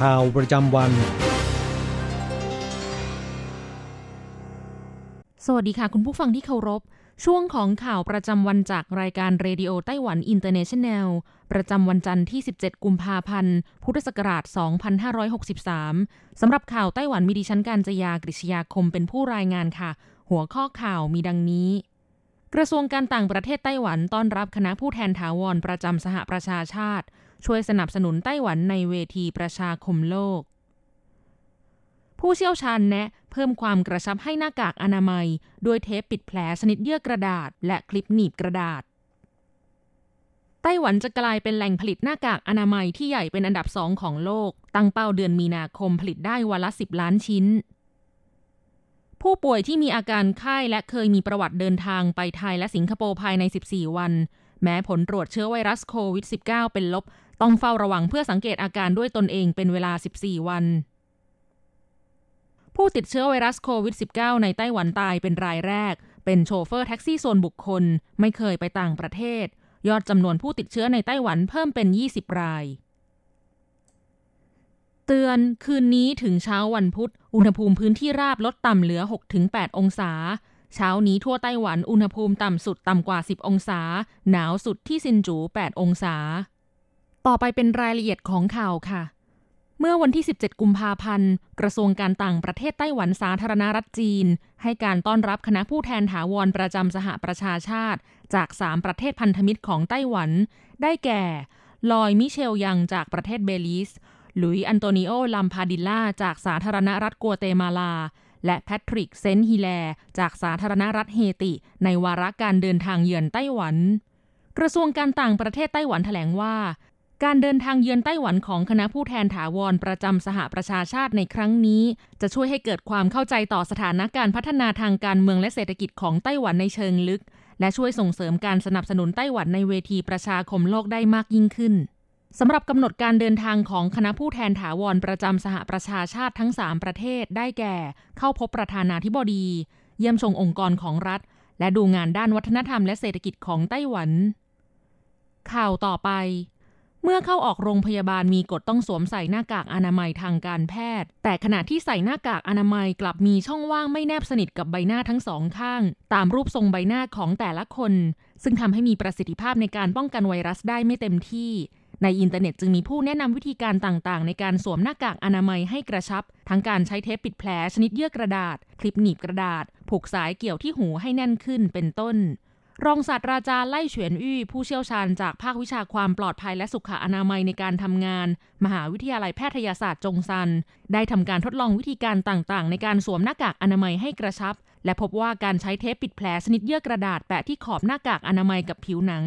ข่าวประจำวัน สวัสดีค่ะ คุณผู้ฟังที่เคารพ ช่วงของข่าวประจำวันจากรายการ Radio Taiwan International ประจำวันจันทร์ที่ 17 กุมภาพันธ์ พุทธศักราช 2563 สำหรับข่าวไต้หวันมีดิฉันการจยากริชยาคมเป็นผู้รายงานค่ะ หัวข้อข่าวมีดังนี้กระทรวงการต่างประเทศไต้หวันต้อนรับคณะผู้แทนถาวรประจำสหประชาชาติ ช่วยสนับสนุนไต้หวันในเวทีประชาคมโลก ผู้เชี่ยวชาญแนะเพิ่มความกระชับให้หน้ากากอนามัย ด้วยเทปปิดแผลชนิดเยื่อกระดาษ และคลิปหนีบกระดาษไต้หวันจะกลายเป็นแหล่งผลิตหน้ากากอนามัยที่ใหญ่เป็นอันดับสองของโลก ตั้งเป้าเดือนมีนาคมผลิตได้วันละ 10 ล้านชิ้น ผู้ป่วยที่มีอาการไข้และเคยมีประวัติเดินทางไปไทยและสิงคโปร์ภายใน 14 วัน แม้ผลตรวจเชื้อไวรัสโควิด -19 เป็นลบ ต้องเฝ้าระวังเพื่อสังเกตอาการด้วยตนเองเป็นเวลา 14 วัน ผู้ติดเชื้อไวรัสโควิด -19 ในไต้หวันตายเป็นรายแรก เป็นโชเฟอร์แท็กซี่ส่วนบุคคล ไม่เคยไปต่างประเทศ ยอดจำนวนผู้ติดเชื้อในไต้หวันเพิ่มเป็น 20 ราย เตือนคืนนี้ถึงเช้าวันพุธ อุณหภูมิพื้นที่ราบลดต่ำเหลือ 6-8 องศาเช้านี้ทั่วไต้หวันอุณหภูมิต่ำสุดต่ำกว่า 10 องศา หนาวสุดที่ซินจู 8 องศา ต่อไปเป็นรายละเอียดของข่าวค่ะ เมื่อวันที่ 17 กุมภาพันธ์ กระทรวงการต่างประเทศไต้หวันสาธารณรัฐจีน ให้การต้อนรับคณะผู้แทนถาวรประจำสหประชาชาติ จาก 3 ประเทศพันธมิตรของไต้หวัน ได้แก่ ลอยมิเชลยังจากประเทศเบลีซ หลุยอันโตนิโอลัมพาดิล่าจากสาธารณรัฐกัวเตมาลา และแพทริกเซนฮิแล จากสาธารณรัฐเฮติ ในวาระการเดินทางเยือนไต้หวัน กระทรวงการต่างประเทศไต้หวันแถลงว่า การเดินทางเยือนไต้หวันของคณะผู้แทนถาวรประจำสหประชาชาติในครั้งนี้ จะช่วยให้เกิดความเข้าใจต่อสถานการณ์การพัฒนาทางการเมืองและเศรษฐกิจของไต้หวันในเชิงลึก และช่วยส่งเสริมการสนับสนุนไต้หวันในเวทีประชาคมโลกได้มากยิ่งขึ้นสำหรับกำหนดการเดินทางของคณะผู้แทนถาวรประจำสหประชาชาติทั้ง 3 ประเทศได้แก่ เข้าพบประธานาธิบดี เยี่ยมชมองค์กรของรัฐ และดูงานด้านวัฒนธรรมและเศรษฐกิจของไต้หวัน ข่าวต่อไป เมื่อเข้าออกโรงพยาบาลมีกฎต้องสวมใส่หน้ากากอนามัยทางการแพทย์ แต่ขณะที่ใส่หน้ากากอนามัยกลับมีช่องว่างไม่แนบสนิทกับใบหน้าทั้งสองข้าง ตามรูปทรงใบหน้าของแต่ละคน ซึ่งทำให้มีประสิทธิภาพในการป้องกันไวรัสได้ไม่เต็มที่ ในอินเทอร์เน็ตจึงมีผู้แนะนำวิธีการต่างๆ ในการสวมหน้ากากอนามัยให้กระชับ ทั้งการใช้เทปปิดแผลชนิดเยื่อกระดาษ คลิปหนีบกระดาษ ผูกสายเกี่ยวที่หูให้แน่นขึ้นเป็นต้น รองศาสตราจารย์ไล่เฉวียนอี้ผู้เชี่ยวชาญจากภาควิชาความปลอดภัยและสุขอนามัยในการทำงาน มหาวิทยาลัยแพทยศาสตร์จงซัน ได้ทำการทดลองวิธีการต่างๆ ในการสวมหน้ากากอนามัยให้กระชับ และพบว่าการใช้เทปปิดแผลชนิดเยื่อกระดาษแปะที่ขอบหน้ากากอนามัยกับผิวหนัง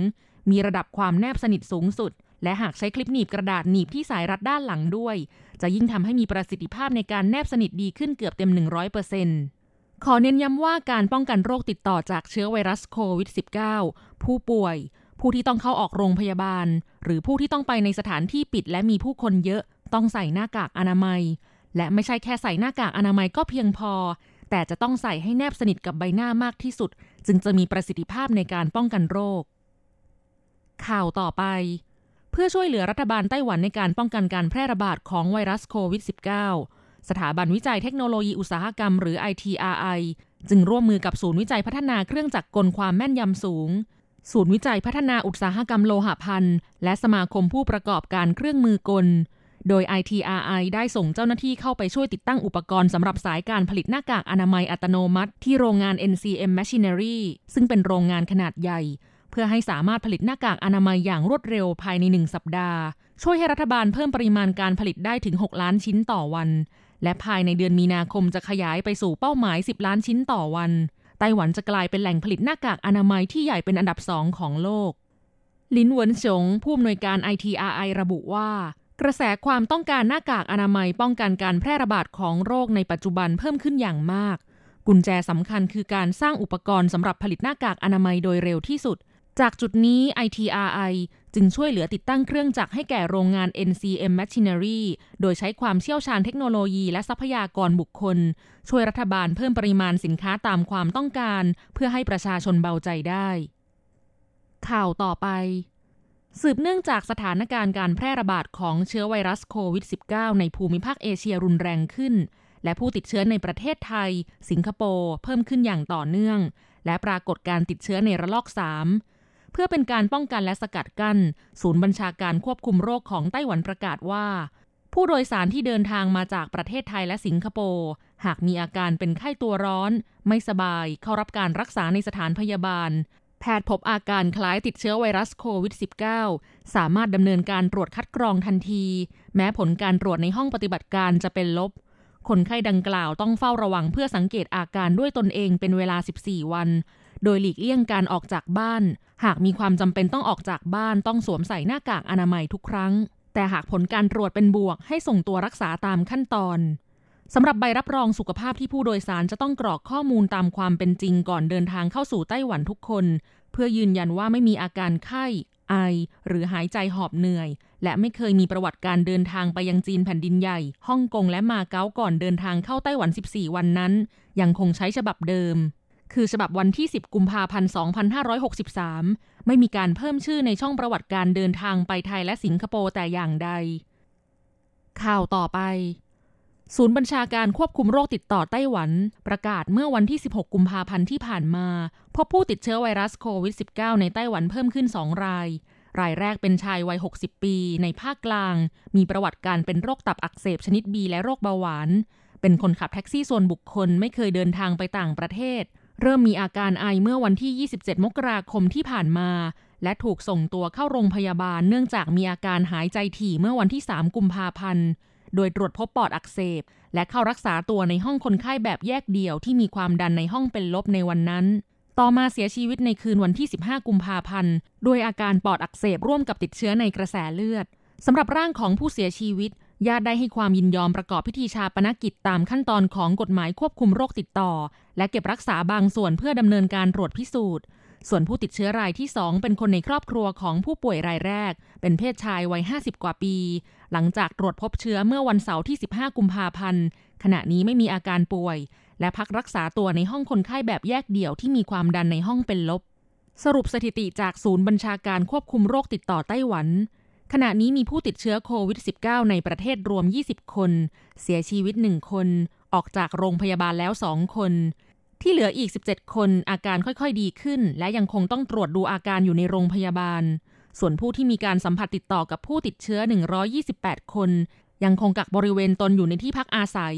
มีระดับความแนบสนิทสูงสุด และหากใช้คลิปหนีบกระดาษหนีบที่สายรัดด้านหลังด้วย จะยิ่งทำให้มีประสิทธิภาพในการแนบสนิทดีขึ้นเกือบเต็ม 100% ขอเน้นย้ำว่าการป้องกันโรคติดต่อจากเชื้อไวรัสโควิด -19 ผู้ป่วย ผู้ที่ต้องเข้าออกโรงพยาบาล หรือผู้ที่ต้องไปในสถานที่ปิดและมีผู้คนเยอะ ต้องใส่หน้ากากอนามัย และไม่ใช่แค่ใส่หน้ากากอนามัยก็เพียงพอ แต่จะต้องใส่ให้แนบสนิทกับใบหน้ามากที่สุด จึงจะมีประสิทธิภาพในการป้องกันโรค ข่าวต่อไป เพื่อช่วยเหลือรัฐบาลไต้หวันในการป้องกันการแพร่ระบาดของไวรัสโควิด -19 สถาบันวิจัยเทคโนโลยีอุตสาหกรรมหรือ ITRI จึงร่วมมือกับศูนย์วิจัยพัฒนาเครื่องจักรกลความแม่นยำสูง ศูนย์วิจัยพัฒนาอุตสาหกรรมโลหะพันธ์และสมาคมผู้ประกอบการเครื่องมือกล โดย ITRI ได้ส่งเจ้าหน้าที่เข้าไปช่วยติดตั้งอุปกรณ์สำหรับสายการผลิตหน้ากากอนามัยอัตโนมัติ ที่โรงงาน NCM Machinery ซึ่งเป็นโรงงานขนาดใหญ่เพื่อให้สามารถผลิตหน้ากากอนามัยอย่างรวดเร็วภายในหนึ่งสัปดาห์ ช่วยให้รัฐบาลเพิ่มปริมาณการผลิตได้ถึง 6 ล้านชิ้นต่อวัน และภายในเดือนมีนาคมจะขยายไปสู่เป้าหมาย 10 ล้านชิ้นต่อวัน ไต้หวันจะกลายเป็นแหล่งผลิตหน้ากากอนามัยที่ใหญ่เป็นอันดับสองของโลก ลินหวนฉงผู้อำนวยการ ITRI ระบุว่า กระแสความต้องการหน้ากากอนามัยป้องกันการแพร่ระบาดของโรคในปัจจุบันเพิ่มขึ้นอย่างมาก กุญแจสำคัญคือการสร้างอุปกรณ์สำหรับผลิตหน้ากากอนามัยโดยเร็วที่สุด จากจุดนี้ ITRI จึงช่วยเหลือติดตั้งเครื่องจักรให้แก่โรงงาน NCM Machinery โดยใช้ความเชี่ยวชาญเทคโนโลยีและทรัพยากรบุคคล ช่วยรัฐบาลเพิ่มปริมาณสินค้าตามความต้องการ เพื่อให้ประชาชนเบาใจได้ ข่าวต่อไป สืบเนื่องจากสถานการณ์การแพร่ระบาดของเชื้อไวรัสโควิด -19 ในภูมิภาคเอเชียรุนแรงขึ้น และผู้ติดเชื้อในประเทศไทย สิงคโปร์เพิ่มขึ้นอย่างต่อเนื่อง และปรากฏการติดเชื้อในระลอก3 เพื่อเป็นการป้องกันและสกัดกัน้น ศูนย์บัญชาการควบคุมโรคของไต้หวันประกาศว่า ผู้โดยสารที่เดินทางมาจากประเทศไทยและสิงคโปร์หากมีอาการเป็นไข้ตัวร้อน ไม่สบาย เข้ารับการรักษาในสถานพยาบาล แพทย์พบอาการคล้ายติดเชื้อไวรัสโควิด -19 สามารถดำเนินการตรวจคัดกรองทันที แม้ผลการตรวจในห้องปฏิบัติการจะเป็นลบคนไข้ดังกล่าวต้องเฝ้าระวังเพื่อสังเกตอาการด้วยตนเองเป็นเวลา 14 วัน โดยหลีกเลี่ยงการออกจากบ้าน หากมีความจำเป็นต้องออกจากบ้านต้องสวมใส่หน้ากากอนามัยทุกครั้ง แต่หากผลการตรวจเป็นบวกให้ส่งตัวรักษาตามขั้นตอนสำหรับใบรับรองสุขภาพที่ผู้โดยสารจะต้องกรอกข้อมูลตามความเป็นจริงก่อนเดินทางเข้าสู่ไต้หวันทุกคน เพื่อยืนยันว่าไม่มีอาการไข้ ไอ หรือหายใจหอบเหนื่อย และไม่เคยมีประวัติการเดินทางไปยังจีนแผ่นดินใหญ่ฮ่องกงและมาเก๊าก่อนเดินทางเข้าไต้หวัน 14 วันนั้น ยังคงใช้ฉบับเดิม คือฉบับวันที่ 10 กุมภาพันธ์ 2563 ไม่มีการเพิ่มชื่อในช่องประวัติการเดินทางไปไทยและสิงคโปร์แต่อย่างใด ข่าวต่อไป ศูนย์บัญชาการควบคุมโรคติดต่อไต้หวัน ประกาศเมื่อวันที่ 16 กุมภาพันธ์ที่ผ่านมา พบผู้ติดเชื้อไวรัสโควิด -19 ในไต้หวันเพิ่มขึ้น 2 ราย รายแรกเป็นชายวัย 60 ปี ในภาคกลาง มีประวัติการเป็นโรคตับอักเสบชนิด B และโรคเบาหวาน เป็นคนขับแท็กซี่ส่วนบุคคลไม่เคยเดินทางไปต่างประเทศ เริ่มมีอาการไอเมื่อวันที่ 27 มกราคมที่ผ่านมา และถูกส่งตัวเข้าโรงพยาบาลเนื่องจากมีอาการหายใจถี่เมื่อวันที่ 3 กุมภาพันธ์ โดยตรวจพบปอดอักเสบ และเข้ารักษาตัวในห้องคนไข้แบบแยกเดี่ยวที่มีความดันในห้องเป็นลบในวันนั้น ต่อมาเสียชีวิตในคืนวันที่ 15 กุมภาพันธ์ด้วยอาการปอดอักเสบร่วมกับติดเชื้อในกระแสเลือดสำหรับร่างของผู้เสียชีวิต ญาติได้ให้ความยินยอมประกอบพิธีชาปนกิจตามขั้นตอนของกฎหมายควบคุมโรคติดต่อ และเก็บรักษาบางส่วนเพื่อดำเนินการตรวจพิสูจน์ ส่วนผู้ติดเชื้อรายที่ 2 เป็นคนในครอบครัวของผู้ป่วยรายแรก เป็นเพศชายวัย 50 กว่าปี หลังจากตรวจพบเชื้อเมื่อวันเสาร์ที่ 15 กุมภาพันธ์ ขณะนี้ไม่มีอาการป่วย และพักรักษาตัวในห้องคนไข้แบบแยกเดี่ยวที่มีความดันในห้องเป็นลบ สรุปสถิติจากศูนย์บัญชาการควบคุมโรคติดต่อไต้หวัน ขณะนี้มีผู้ติดเชื้อโควิด -19 ในประเทศรวม 20 คน เสียชีวิต 1 คน ออกจากโรงพยาบาลแล้ว 2 คน ที่เหลืออีก 17 คนอาการค่อยๆดีขึ้น และยังคงต้องตรวจดูอาการอยู่ในโรงพยาบาล ส่วนผู้ที่มีการสัมผัสติดต่อกับผู้ติดเชื้อ 128 คน ยังคงกักบริเวณตนอยู่ในที่พักอาศัย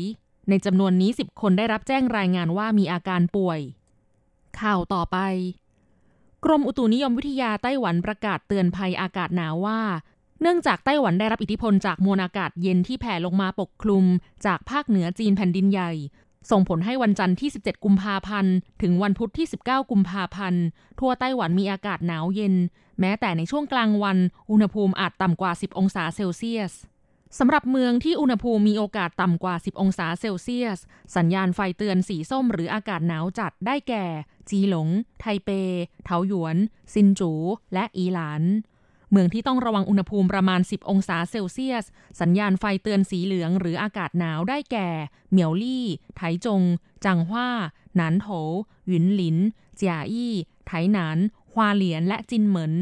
ในจำนวนนี้ 10 คนได้รับแจ้งรายงานว่ามีอาการป่วย ข่าวต่อไป กรมอุตุนิยมวิทยาไต้หวันประกาศเตือนภัยอากาศหนาวว่า เนื่องจากไต้หวันได้รับอิทธิพลจากมวลอากาศเย็นที่แผ่ลงมาปกคลุม จากภาคเหนือจีนแผ่นดินใหญ่ ส่งผลให้วันจันทร์ที่ 17 กุมภาพันธ์ ถึงวันพุธที่ 19 กุมภาพันธ์ ทั่วไต้หวันมีอากาศหนาวเย็น แม้แต่ในช่วงกลางวัน อุณหภูมิอาจต่ำกว่า 10 องศาเซลเซียสสำหรับเมืองที่อุณหภูมิมีโอกาสต่ำกว่า 10 องศาเซลเซียส สัญญาณไฟเตือนสีส้มหรืออากาศหนาวจัดได้แก่ จีหลง ไทเป เถาหยวน ซินจู และอีหลาน เมืองที่ต้องระวังอุณหภูมิประมาณ 10 องศาเซลเซียส สัญญาณไฟเตือนสีเหลืองหรืออากาศหนาวได้แก่ เหมียวลี่ ไถจงจังหว้าหนานโถหยุนหลินเจียอี้ ไถหนานฮวาเหลียน และจินเหมิน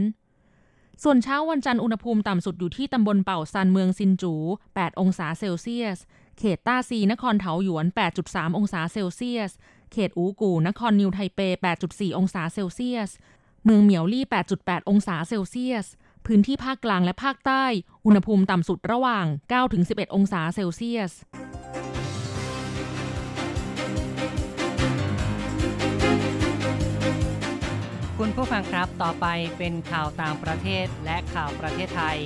ส่วนเช้าวันจันทร์อุณหภูมิต่ำสุดอยู่ที่ตำบลเป่าซันเมืองซินจู 8 องศาเซลเซียส เขตต้าซีนครเถาหยวน 8.3 องศาเซลเซียส เขตอู๋กู่นครนิวไทเป 8.4 องศาเซลเซียส เมืองเหมียวลี่ 8.8 องศาเซลเซียส พื้นที่ภาคกลางและภาคใต้ อุณหภูมิต่ำสุดระหว่าง 9-11 องศาเซลเซียสคุณผู้ฟังครับ ต่อไปเป็นข่าวต่างประเทศและข่าวประเทศไทย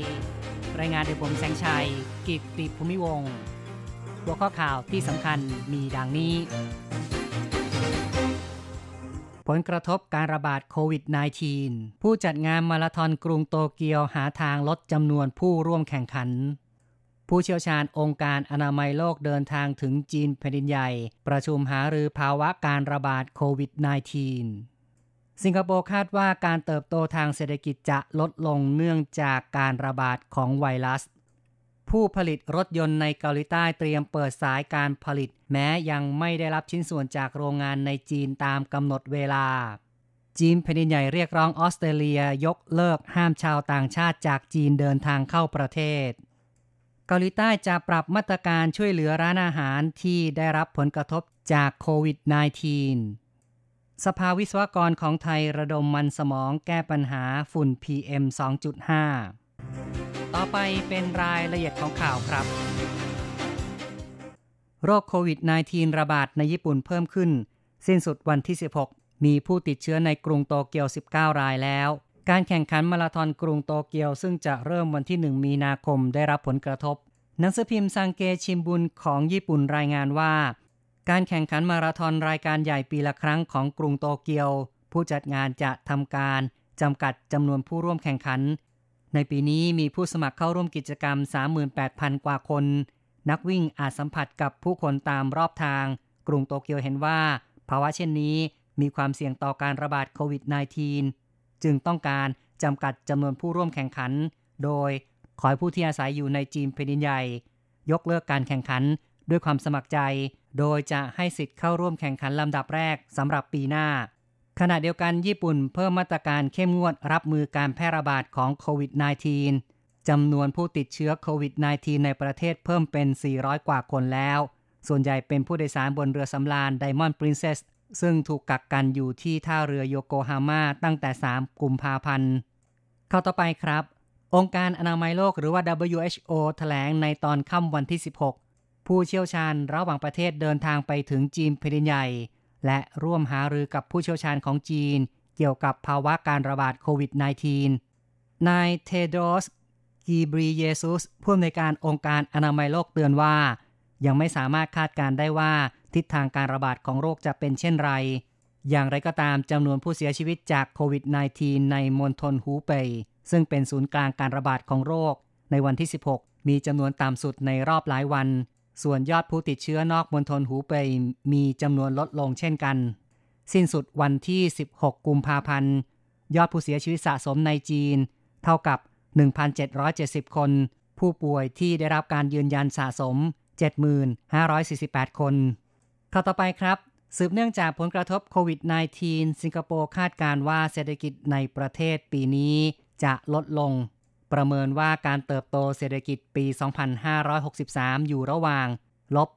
รายงานโดยผมแสงชัย กิตติภูมิวงศ์หัวข้อข่าวที่สำคัญมีดังนี้ ผลกระทบการระบาดโควิด -19 ผู้จัดงานมาราธอนกรุงโตเกียวหาทางลดจำนวนผู้ร่วมแข่งขัน ผู้เชี่ยวชาญองค์การอนามัยโลกเดินทางถึงจีนแผ่นดินใหญ่ ประชุมหารือภาวะการระบาดโควิด -19 สิงคโปร์คาดว่าการเติบโตทางเศรษฐกิจจะลดลงเนื่องจากการระบาดของไวรัส ผู้ผลิตรถยนต์ในเกาหลีใต้เตรียมเปิดสายการผลิต แม้ยังไม่ได้รับชิ้นส่วนจากโรงงานในจีนตามกำหนดเวลา จีนแผ่นดินใหญ่เรียกร้องออสเตรเลียยกเลิกห้ามชาวต่างชาติจากจีนเดินทางเข้าประเทศ เกาหลีใต้จะปรับมาตรการช่วยเหลือร้านอาหารที่ได้รับผลกระทบจากโควิด -19 สภาวิศวกรของไทยระดมมันสมองแก้ปัญหาฝุ่น PM 2.5 ต่อไปเป็นรายละเอียดของข่าวครับ โรคโควิด -19 ระบาดในญี่ปุ่นเพิ่มขึ้น สิ้นสุดวันที่ 16 มีผู้ติดเชื้อในกรุงโตเกียว 19 รายแล้ว การแข่งขันมาราธอนกรุงโตเกียว ซึ่งจะเริ่มวันที่ 1 มีนาคมได้รับผลกระทบ หนังสือพิมพ์ซังเกชิมบุนของญี่ปุ่นรายงานว่า การแข่งขันมาราธอนรายการใหญ่ปีละครั้งของกรุงโตเกียว ผู้จัดงานจะทำการจำกัดจำนวนผู้ร่วมแข่งขัน ในปีนี้มีผู้สมัครเข้าร่วมกิจกรรม 38,000 กว่าคน นักวิ่งอาจสัมผัสกับผู้คนตามรอบทาง กรุงโตเกียวเห็นว่า ภาวะเช่นนี้มีความเสี่ยงต่อการระบาดโควิด -19 จึงต้องการจำกัดจำนวนผู้ร่วมแข่งขัน โดยขอให้ผู้ที่อาศัยอยู่ในจีนแผ่นดินใหญ่ ยกเลิกการแข่งขันด้วยความสมัครใจ โดยจะให้สิทธิ์เข้าร่วมแข่งขันลำดับแรกสำหรับปีหน้า ขณะเดียวกันญี่ปุ่นเพิ่มมาตรการเข้มงวดรับมือการแพร่ระบาดของโควิด -19 จำนวนผู้ติดเชื้อโควิด -19 ในประเทศเพิ่มเป็น 400 กว่าคนแล้ว ส่วนใหญ่เป็นผู้โดยสารบนเรือสำราญไดมอนด์ปรินเซสซึ่งถูกกักกันอยู่ที่ท่าเรือโยโกฮาม่าตั้งแต่ 3 กุมภาพันธ์ เข้าต่อไปครับ องค์การอนามัยโลกหรือว่า WHO แถลงในตอนค่ำวันที่ 16 ผู้เชี่ยวชาญระหว่างประเทศเดินทางไปถึงจีนแผ่นดินใหญ่ และร่วมหารือกับผู้เชี่ยวชาญของจีน เกี่ยวกับภาวะการระบาดโควิด -19 นายเทโดสกีบรีเยซุสผู้อำนวยการองค์การอนามัยโลกเตือนว่า ยังไม่สามารถคาดการได้ว่าทิศทางการระบาดของโรคจะเป็นเช่นไร อย่างไรก็ตามจำนวนผู้เสียชีวิตจากโควิด -19 ในมณฑลหูเป่ยซึ่งเป็นศูนย์กลางการระบาดของโรค ในวันที่ 16 มีจำนวนต่ำสุดในรอบหลายวัน ส่วนยอดผู้ติดเชื้อนอกมณฑลหูเป่ยมีจำนวนลดลงเช่นกัน สิ้นสุดวันที่ 16 กุมภาพันธ์ ยอดผู้เสียชีวิตสะสมในจีน เท่ากับ 1,770 คน ผู้ป่วยที่ได้รับการยืนยันสะสม 75,48 คน ข่าวต่อไปครับ สืบเนื่องจากผลกระทบโควิด -19 สิงคโปร์คาดการว่าเศรษฐกิจในประเทศปีนี้จะลดลง ประเมินว่าการเติบโตเศรษฐกิจปี 2563 อยู่ระหว่างลบ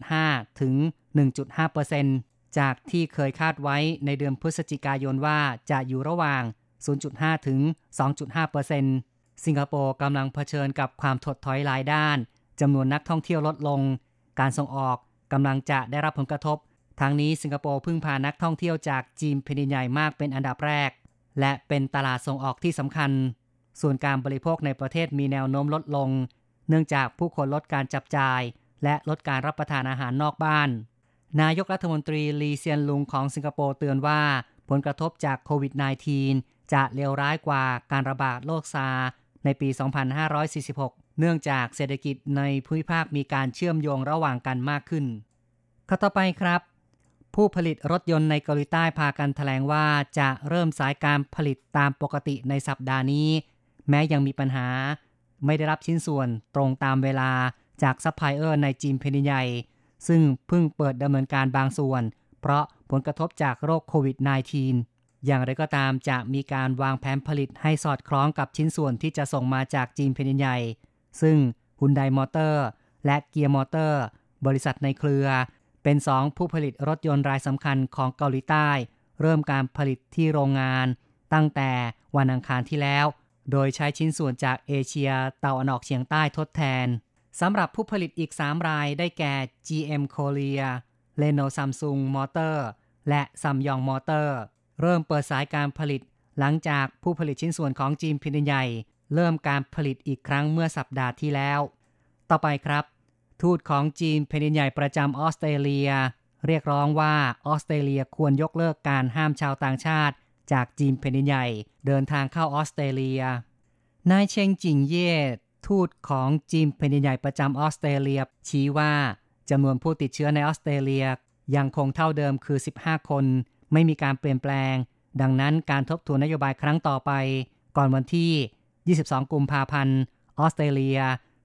0.5 ถึง 1.5%จากที่เคยคาดไว้ในเดือนพฤศจิกายนว่าจะอยู่ระหว่าง 0.5 ถึง 2.5%สิงคโปร์กำลังเผชิญกับความถดถอยหลายด้านจำนวนนักท่องเที่ยวลดลง การส่งออกกำลังจะได้รับผลกระทบ ทางนี้สิงคโปร์พึ่งพานักท่องเที่ยวจากจีนแผ่นดินใหญ่มากเป็นอันดับแรก และเป็นตลาดส่งออกที่สำคัญ ส่วนการบริโภคในประเทศมีแนวโน้มลดลง เนื่องจากผู้คนลดการจับจ่าย และลดการรับประทานอาหารนอกบ้าน นายกรัฐมนตรีลีเซียนลุงของสิงคโปร์เตือนว่า ผลกระทบจากโควิด -19 จะเลวร้ายกว่าการระบาดโรคซาในปี 2546 เนื่องจากเศรษฐกิจในภูมิภาคมีการเชื่อมโยงระหว่างกันมากขึ้นข่าวต่อไปครับ ผู้ผลิตรถยนต์ในเกาหลีใต้พากันแถลงว่าจะเริ่มสายการผลิตตามปกติในสัปดาห์นี้ แม้ยังมีปัญหา ไม่ได้รับชิ้นส่วนตรงตามเวลาจากซัพพลายเออร์ในจีนแผ่นดินใหญ่ซึ่งเพิ่งเปิดดำเนินการบางส่วน เพราะผลกระทบจากโรคโควิด -19 อย่างไรก็ตามจะมีการวางแผนผลิตให้สอดคล้องกับชิ้นส่วนที่จะส่งมาจากจีนแผ่นดินใหญ่ซึ่งฮุนไดมอเตอร์และเกียร์มอเตอร์ บริษัทในเครือ เป็นสองผู้ผลิตรถยนต์รายสำคัญของเกาหลีใต้ เริ่มการผลิตที่โรงงาน ตั้งแต่วันอังคารที่แล้ว โดยใช้ชิ้นส่วนจากเอเชียตะวันออกเฉียงใต้ทดแทน สำหรับผู้ผลิตอีก 3 รายได้แก่ GM Korea Leno Samsung Motor และ Samyong Motor เริ่มเปิดสายการผลิต หลังจากผู้ผลิตชิ้นส่วนของจีนพินใหญ่ เริ่มการผลิตอีกครั้งเมื่อสัปดาห์ที่แล้ว ต่อไปครับ ทูตของจีนแผ่นดินใหญ่ประจำออสเตรเลีย เรียกร้องว่าออสเตรเลียควรยกเลิกการห้ามชาวต่างชาติ จากจีนแผ่นดินใหญ่เดินทางเข้าออสเตรเลีย นายเชงจิงเย่ทูตของจีนแผ่นดินใหญ่ประจำออสเตรเลีย ชี้ว่าจำนวนผู้ติดเชื้อในออสเตรเลีย ยังคงเท่าเดิมคือ 15 คน ไม่มีการเปลี่ยนแปลง ดังนั้นการทบทวนนโยบายครั้งต่อไป ก่อนวันที่ 22 กุมภาพันธ์ออสเตรเลีย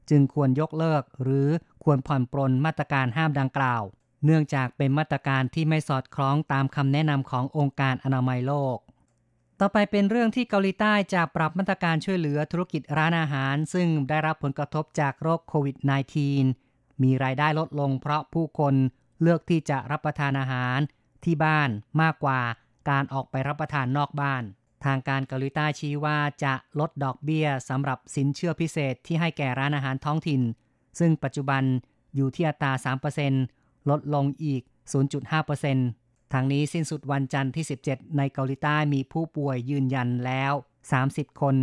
จึงควรยกเลิกหรือควรผ่อนปรนมาตรการห้ามดังกล่าว เนื่องจากเป็นมาตรการที่ไม่สอดคล้องตามคำแนะนำขององค์การอนามัยโลก ต่อไปเป็นเรื่องที่เกาหลีใต้จะปรับมาตรการช่วยเหลือธุรกิจร้านอาหาร ซึ่งได้รับผลกระทบจากโรคโควิด -19 มีรายได้ลดลงเพราะผู้คนเลือกที่จะรับประทานอาหารที่บ้านมากกว่าการออกไปรับประทานนอกบ้าน ทางการเกาหลีใต้ชี้ว่าจะลดดอกเบี้ยสำหรับสินเชื่อพิเศษที่ให้แก่ร้านอาหารท้องถิ่น ซึ่งปัจจุบันอยู่ที่อัตรา 3%ลดลงอีก 0.5% ทางนี้สิ้นสุดวันจันทร์ที่ 17 ในเกาหลีใต้มีผู้ป่วยยืนยันแล้ว 30 คน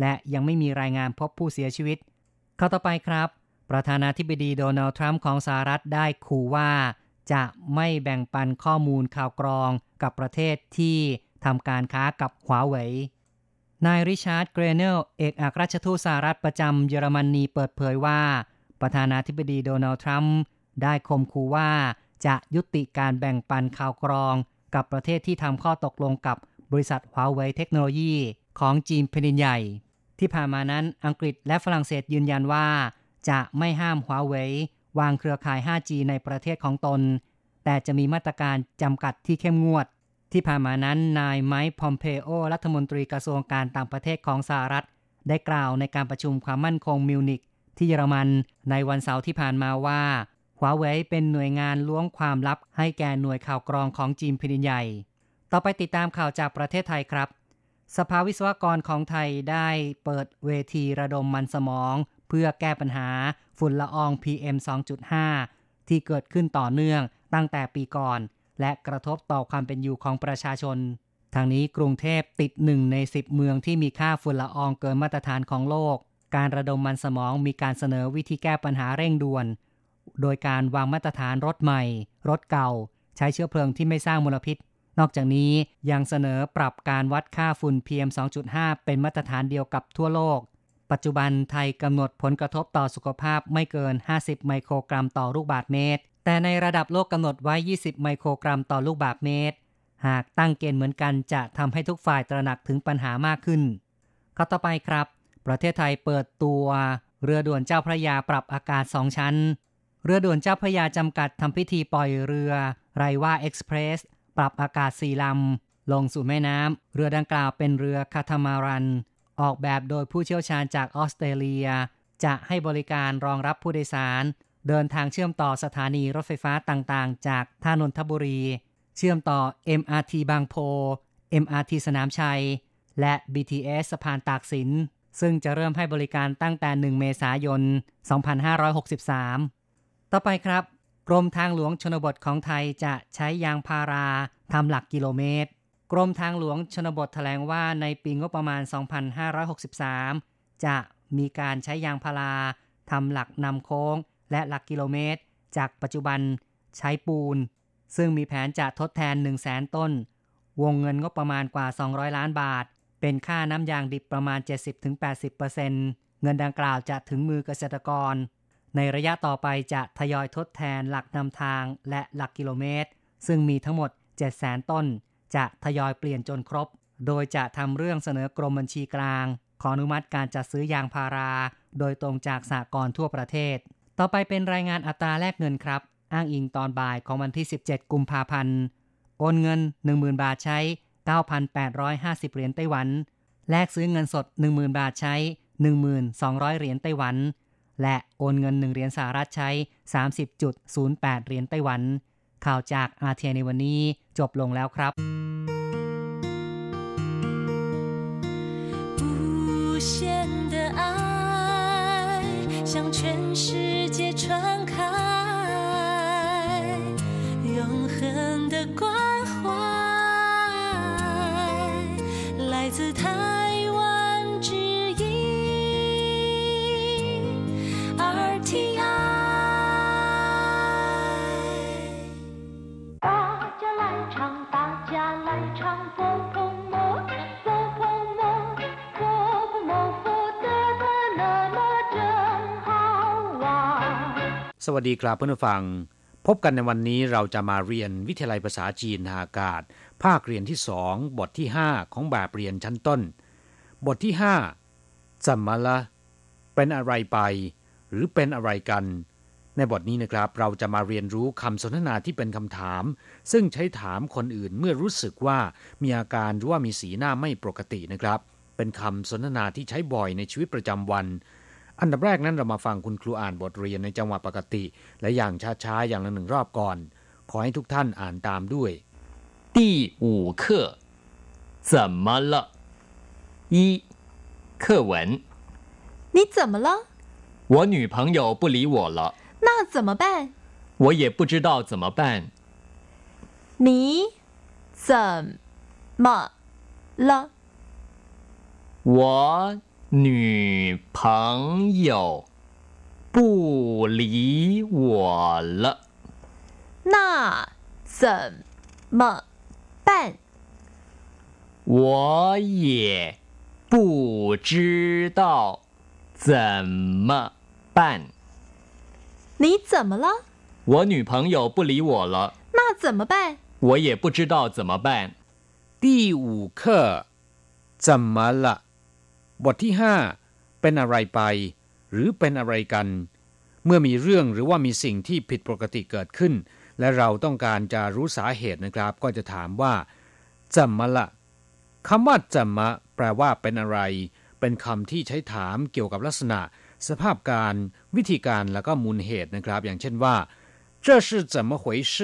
และยังไม่มีรายงานพบผู้เสียชีวิต ข่าวต่อไปครับ ประธานาธิบดีโดนัลด์ทรัมป์ของสหรัฐได้ขู่ว่า จะไม่แบ่งปันข้อมูลข่าวกรองกับประเทศที่ทำการค้ากับหัวเว่ยนายริชาร์ดเกรเนลเอกอัครราชทูตสหรัฐประจำเยอรมนีเปิดเผยว่า ประธานาธิบดีโดนัลด์ทรัมป์ได้ข่มขู่ว่า จะยุติการแบ่งปันข่าวกรอง กับประเทศที่ทำข้อตกลงกับบริษัทฮวาเว่ยเทคโนโลยีของจีนแผ่นใหญ่ ที่ผ่านมานั้นอังกฤษและฝรั่งเศสยืนยันว่า จะไม่ห้ามฮวาเว่ยวางเครือข่าย 5G ในประเทศของตน แต่จะมีมาตรการจำกัดที่เข้มงวด ที่ผ่านมานั้นนายไมค์พอมเพโอ รัฐมนตรีกระทรวงการต่างประเทศของสหรัฐ ได้กล่าวในการประชุมความมั่นคงมิวนิกที่เยอรมันในวันเสาร์ที่ผ่านมาว่า วาเว่ยเป็นหน่วยงานล้วงความลับให้แก่หน่วยข่าวกรองของจีนแผ่นดินใหญ่ ต่อไปติดตามข่าวจากประเทศไทยครับ สภาวิศวกรของไทยได้เปิดเวทีระดมมันสมอง เพื่อแก้ปัญหาฝุ่นละออง PM 2.5 ที่เกิดขึ้นต่อเนื่องตั้งแต่ปีก่อน และกระทบต่อความเป็นอยู่ของประชาชน ทางนี้กรุงเทพติดหนึ่งใน 10 เมืองที่มีค่าฝุ่นละอองเกินมาตรฐานของโลก การระดมมันสมองมีการเสนอวิธีแก้ปัญหาเร่งด่วน โดยการวางมาตรฐานรถใหม่ รถเก่า ใช้เชื้อเพลิงที่ไม่สร้างมลพิษ นอกจากนี้ยังเสนอปรับการวัดค่าฝุ่น PM 2.5 เป็นมาตรฐานเดียวกับทั่วโลก ปัจจุบันไทยกำหนดผลกระทบต่อสุขภาพไม่เกิน 50 ไมโครกรัมต่อลูกบาศก์เมตร แต่ในระดับโลกกำหนดไว้ 20 ไมโครกรัมต่อลูกบาศก์เมตร หากตั้งเกณฑ์เหมือนกันจะทำให้ทุกฝ่ายตระหนักถึงปัญหามากขึ้นข้อต่อไปครับ ประเทศไทยเปิดตัว เรือด่วนเจ้าพระยาปรับอากาศสองชั้น เรือด่วนเจ้าพระยาจำกัดทำพิธีปล่อยเรือไรว่าเอ็กซ์เพรสปรับอากาศสี่ลำ ลงสู่แม่น้ำ เรือดังกล่าวเป็นเรือคาทามารัน ออกแบบโดยผู้เชี่ยวชาญจากออสเตรเลีย จะให้บริการรองรับผู้โดยสาร เดินทางเชื่อมต่อสถานีรถไฟฟ้าต่างๆ จากท่านนทบุรี เชื่อมต่อ MRT บางโพ MRT สนามชัย และ BTS สะพานตากสิน ซึ่งจะเริ่มให้บริการตั้งแต่ 1 เมษายน 2563 ต่อไปครับ กรมทางหลวงชนบทของไทยจะใช้ยางพาราทำหลักกิโลเมตร กรมทางหลวงชนบทแถลงว่าในปีงบประมาณ 2563 จะมีการใช้ยางพาราทำหลักนำโค้ง และหลักกิโลเมตร จากปัจจุบันใช้ปูน ซึ่งมีแผนจะทดแทน 1 0 0 0 0แสนต้น วงเงินงบประมาณกว่า 200 ล้านบาท เป็นค่าน้ำยางดิบประมาณ 70-80%เงินดังกล่าวจะถึงมือเกษตรกร ในระยะต่อไปจะทยอยทดแทนหลักนำทางและหลักกิโลเมตร ซึ่งมีทั้งหมด 700,000 ต้น จะทยอยเปลี่ยนจนครบ โดยจะทำเรื่องเสนอกรมบัญชีกลาง ขออนุมัติการจัดซื้อยางพารา โดยตรงจากสากลทั่วประเทศ ต่อไปเป็นรายงานอัตราแลกเงินครับ อ้างอิงตอนบ่ายของวันที่ 17 กุมภาพันธ์ โอนเงิน 10,000 บาทใช้ 9,850 เหรียญไต้หวัน แลกซื้อเงินสด 10,000 บาทใช้ 1,200 เหรียญไต้หวัน และโอนเงิน 1 เหรียญสหรัฐใช้ 30.08 เหรียญไต้หวัน ข่าวจากอาเทียในวันนี้จบลงแล้วครับ向全世界传开，永恒。 สวัสดีครับเพื่อนผู้ฟัง พบกันในวันนี้เราจะมาเรียนวิทยาลัยภาษาจีนทางอากาศ ภาคเรียนที่สองบทที่5ของแบบเรียนชั้นต้น บทที่5จัมมาละเป็นอะไรไป หรือเป็นอะไรกัน ในบทนี้นะครับ เราจะมาเรียนรู้คำสนทนาที่เป็นคำถาม ซึ่งใช้ถามคนอื่นเมื่อรู้สึกว่ามีอาการหรือว่ามีสีหน้าไม่ปกตินะครับ เป็นคำสนทนาที่ใช้บ่อยในชีวิตประจำวัน อันดับแรกนั้นเรามาฟังคุณครูอ่านบทเรียนในจังหวะปกติ และอย่างช้าๆ อย่างละหนึ่งรอบก่อน ขอให้ทุกท่านอ่านตามด้วย 第五课，怎么了？一，课文：你怎么了？我女朋友不理我了，那怎么办？我也不知道怎么办。你怎么了？我 女朋友不理我了。那怎么办？我也不知道怎么办。你怎么了？我女朋友不理我了。那怎么办？我也不知道怎么办。第五课怎么了？ บทที่ห้าเป็นอะไรไป หรือเป็นอะไรกัน เมื่อมีเรื่องหรือว่ามีสิ่งที่ผิดปกติเกิดขึ้น และเราต้องการจะรู้สาเหตุนะครับ ก็จะถามว่าจัมมาละคำว่าจัมมะแปลว่าเป็นอะไร เป็นคำที่ใช้ถามเกี่ยวกับลักษณะ สภาพการ วิธีการแล้วก็มูลเหตุนะครับ อย่างเช่นว่า这是怎么回事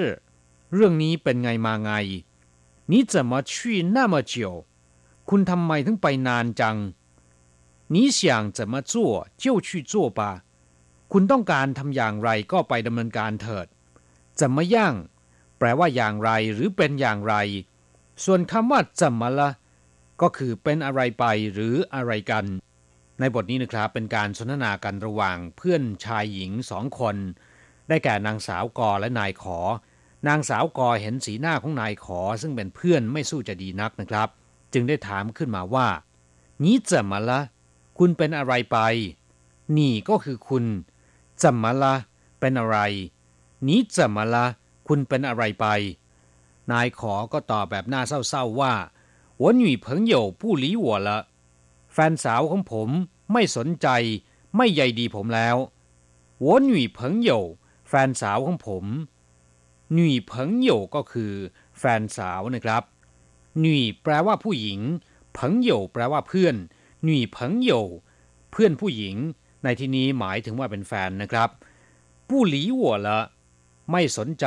เรื่องนี้เป็นไงมาไง 你怎么去那么久คุณทำไมถึงไปนานจัง 你想怎么做就去做吧คุณต้องการทำอย่างไรก็ไปดำเนินการเถิด怎么样แปลว่าอย่างไรหรือเป็นอย่างไร ส่วนคำว่า怎么了ก็คือเป็นอะไรไปหรืออะไรกัน ในบทนี้นะครับเป็นการสนทนากันระหว่างเพื่อนชายหญิงสองคน ได้แก่นางสาวกอและนายขอ นางสาวกอเห็นสีหน้าของนายขอ ซึ่งเป็นเพื่อนไม่สู้จะดีนักนะครับ จึงได้ถามขึ้นมาว่านี่จะมาละ คุณเป็นอะไรไป นี่ก็คือคุณจะมาละ เป็นอะไรนี่จะมาละ คุณเป็นอะไรไป นายขอก็ตอบแบบหน้าเศร้าๆว่า我女朋友不理我了แฟนสาวของผมไม่สนใจ ไม่ใยดีผมแล้ว我女朋友แฟนสาวของผมหนุ่ยเพิงโยก็คือ แฟนสาวนะครับหนุ่ยแปลว่าผู้หญิงเพิงโยแปลว่าเพื่อน หนุ่ยเพิงโยเพื่อนผู้หญิง ในที่นี้หมายถึงว่าเป็นแฟนนะครับผู้หลีหัวละไม่สนใจ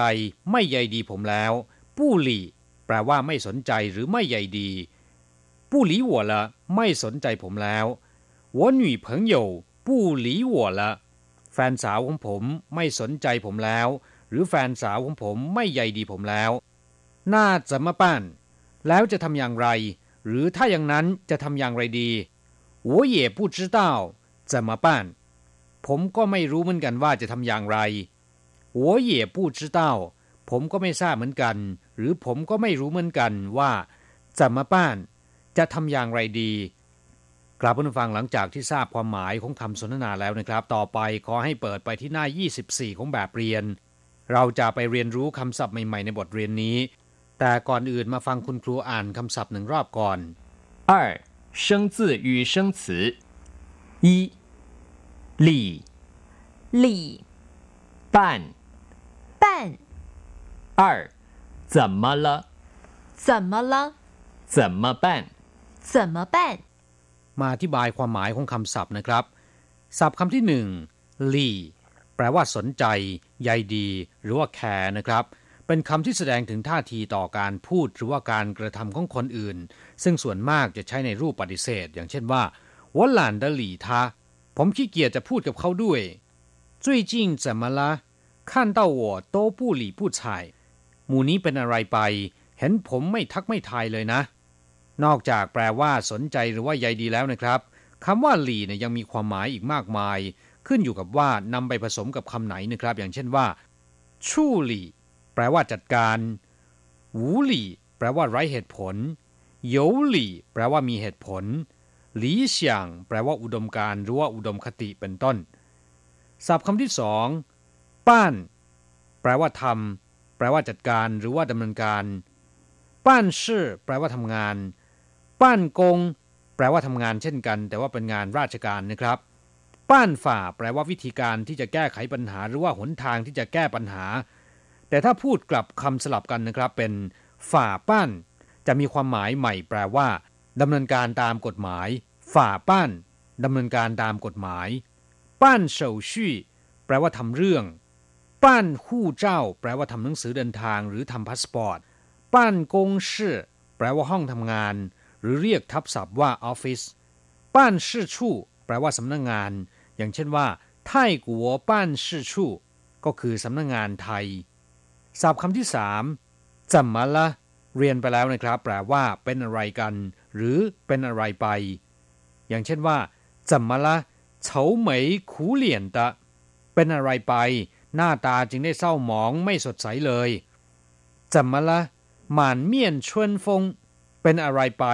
ไม่ใยดีผมแล้วผู้หลีแปลว่าไม่สนใจหรือไม่ใยดีผู้หลีหัวละไม่สนใจผมแล้ว我女朋友不理我了แฟนสาวของผมไม่สนใจผมแล้ว หรือแฟนสาวของผมไม่ใยดีผมแล้ว น่าจะมาป้าน แล้วจะทำอย่างไร หรือถ้าอย่างนั้นจะทำอย่างไรดี 我也不知道怎么办ผมก็ไม่รู้เหมือนกันว่าจะทำอย่างไร我也不知道ผมก็ไม่ทราบเหมือนกัน หรือผมก็ไม่รู้เหมือนกันว่าจะมาป้าน จะทำอย่างไรดีกลับผู้ฟังหลังจากที่ทราบความหมายของคำสนทนาแล้วนะครับ ต่อไปขอให้เปิดไปที่หน้า 24 ของแบบเรียน เราจะไปเรียนรู้คำศัพท์ใหม่ๆในบทเรียนนี้ แต่ก่อนอื่นมาฟังคุณครูอ่านคำศัพท์หนึ่งรอบก่อน 二， 生字与生词：一，理理办；办二，怎么了？怎么了？怎么办？怎么办？ มาอธิบายความหมายของคำศัพท์นะครับ ศัพท์คำที่หนึ่งลีแปลว่าสนใจ ใยดี หรือว่าแคร์นะครับ เป็นคำที่แสดงถึงท่าทีต่อการพูดหรือว่าการกระทำของคนอื่น ซึ่งส่วนมากจะใช้ในรูปปฏิเสธ อย่างเช่นว่า我懒得理他ผมขี้เกียจจะพูดกับเขาด้วย 最近怎么了看到我都不理不睬หมู่นี้เป็นอะไรไป เห็นผมไม่ทักไม่ทายเลยนะ นอกจากแปลว่าสนใจหรือว่าใยดีแล้วนะครับคำว่าหลี่เนี่ยยังมีความหมายอีกมากมาย ขึ้นอยู่กับว่านำไปผสมกับคำไหนนะครับ อย่างเช่นว่า ชู่หลี่ แปลว่าจัดการหูหลี่ แปลว่าไร้เหตุผลโยหลี่ แปลว่ามีเหตุผลหลีเฉียงแปลว่าอุดมการหรือว่าอุดมคติเป็นต้น ศัพท์คำที่สองป้าน แปลว่าทำแปลว่าจัดการหรือว่าดำเนินการ ป้านชื่อ แปลว่าทำงาน ป้านกง แปลว่าทำงานเช่นกัน แต่ว่าเป็นงานราชการนะครับ ป้านฝ่า แปลว่าวิธีการที่จะแก้ไขปัญหา หรือว่าหนทางที่จะแก้ปัญหา แต่ถ้าพูดกลับคำสลับกันนะครับเป็นฝ่าป้านจะมีความหมายใหม่แปลว่าดำเนินการตามกฎหมาย ฝ่าป้านดำเนินการตามกฎหมายป้านเฉาชี่แปลว่าทำเรื่องป้านหู้เจ้า แปลว่าทำหนังสือเดินทาง หรือทำพาสปอร์ตป้านกงชื่อแปลว่าห้องทำงาน หรือเรียกทับศัพท์ว่าออฟฟิศป้านชื่อชู่แปลว่าสำนักงงาน อย่างเช่นว่าไทยกัวป้านชื่อชู่ก็คือสำนักงงานไทย ศัพท์คำที่สามจำมาละ เรียนไปแล้วนะครับ แปลว่าเป็นอะไรกัน หรือเป็นอะไรไป อย่างเช่นว่าจำมาละเฉาเหมยขูเหลี่ยนตะ เป็นอะไรไป หน้าตาจึงได้เศร้าหมองไม่สดใสเลยจำมาละหม่านเมียนชวนฟง เป็นอะไรไป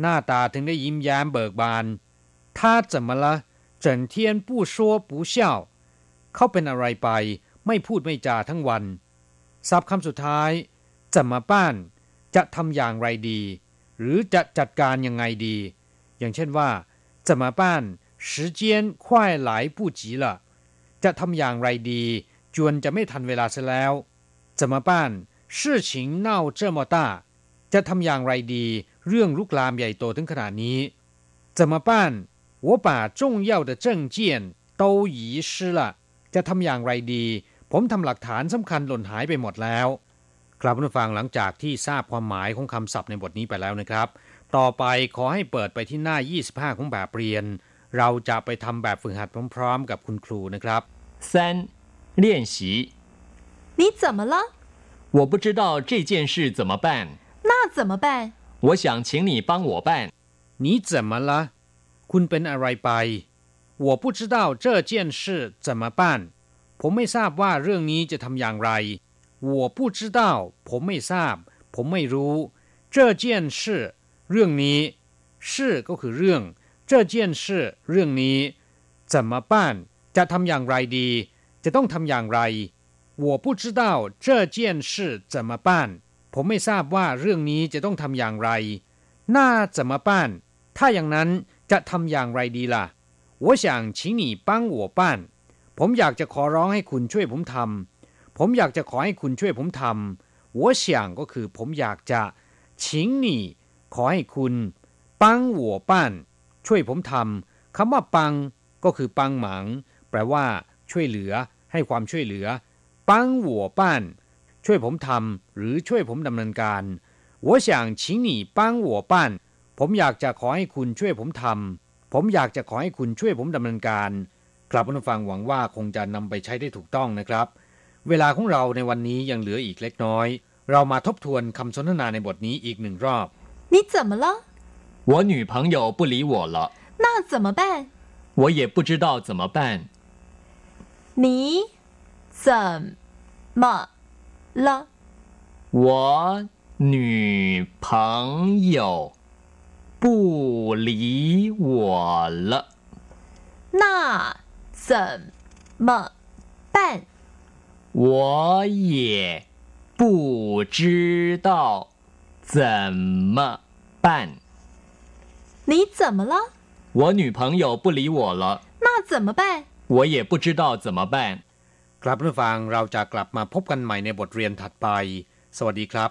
หน้าตาถึงได้ยิ้มแย้มเบิกบาน他怎么了整天不说不笑เขาเป็นอะไรไป ไม่พูดไม่จาทั้งวัน ศัพท์คำสุดท้ายจะมาป้าน จะทำอย่างไรดี หรือจะจัดการยังไงดี อย่างเช่นว่าจะมาป้าน时间快来不及了จะทำอย่างไรดี จวนจะไม่ทันเวลาซะแล้วจะมาป้าน事情闹这么大จะทำอย่างไรดี เรื่องลุกลามใหญ่โตถึงขนาดนี้怎么办我把重要的证件都遗失了จะทำอย่างไรดี ผมทำหลักฐานสำคัญหล่นหายไปหมดแล้ว ครับผู้ฟังหลังจากที่ทราบความหมายของคำศัพท์ในบทนี้ไปแล้วนะครับ ต่อไปขอให้เปิดไปที่หน้า 25 ของแบบเรียน เราจะไปทำแบบฝึกหัดพร้อมๆ กับคุณครูนะครับ 三、练习。你怎么了？我不知道这件事怎么办，那怎么办？我想请你帮我办。你怎么了คุณเป็นอะไรไป我不知道这件事怎么办 ผมไม่ทราบว่าเรื่องนี้จะทำอย่างไร我不知道ผมไม่ทราบ ผมไม่รู้这件事เรื่องนี้事ก็คือเรื่อง这件事เรื่องนี้怎么办จะทำอย่างไรดี จะต้องทำอย่างไร我不知道这件事怎么办ผมไม่ทราบว่าเรื่องนี้จะต้องทำอย่างไรน่าจะมาป้านถ้าอย่างนั้นจะทำอย่างไรดีล่ะ我想请你帮我办 ผมอยากจะขอร้องให้คุณช่วยผมทำผมอยากจะขอให้คุณช่วยผมทำ我想ก็คือผมอยากจะ请你ขอให้คุณ帮我办ช่วยผมทำคำว่าปัง ก็คือปังหมัง แปลว่า ช่วยเหลือ ให้ความช่วยเหลือ帮我办ช่วยผมทำหรือช่วยผมดำเนินการ我想请你帮我办ผมอยากจะขอให้คุณช่วยผมทำผมอยากจะขอให้คุณช่วยผมดำเนินการ ครับผู้ฟังหวังว่าคงจะนำไปใช้ได้ถูกต้องนะครับ เวลาของเราในวันนี้ยังเหลืออีกเล็กน้อย เรามาทบทวนคำสนทนาในบทนี้อีกหนึ่งรอบ 你怎么了？我女朋友不理我了，那怎么办？我也不知道怎么办。你怎么了？我女朋友不理我了，那 怎么办？我也不知道怎么办。你怎么了？我女朋友不理我了，那怎么办？我也不知道怎么办。 ครับผู้ฟังเราจะกลับมาพบกันใหม่ในบทเรียนถัดไป สวัสดีครับ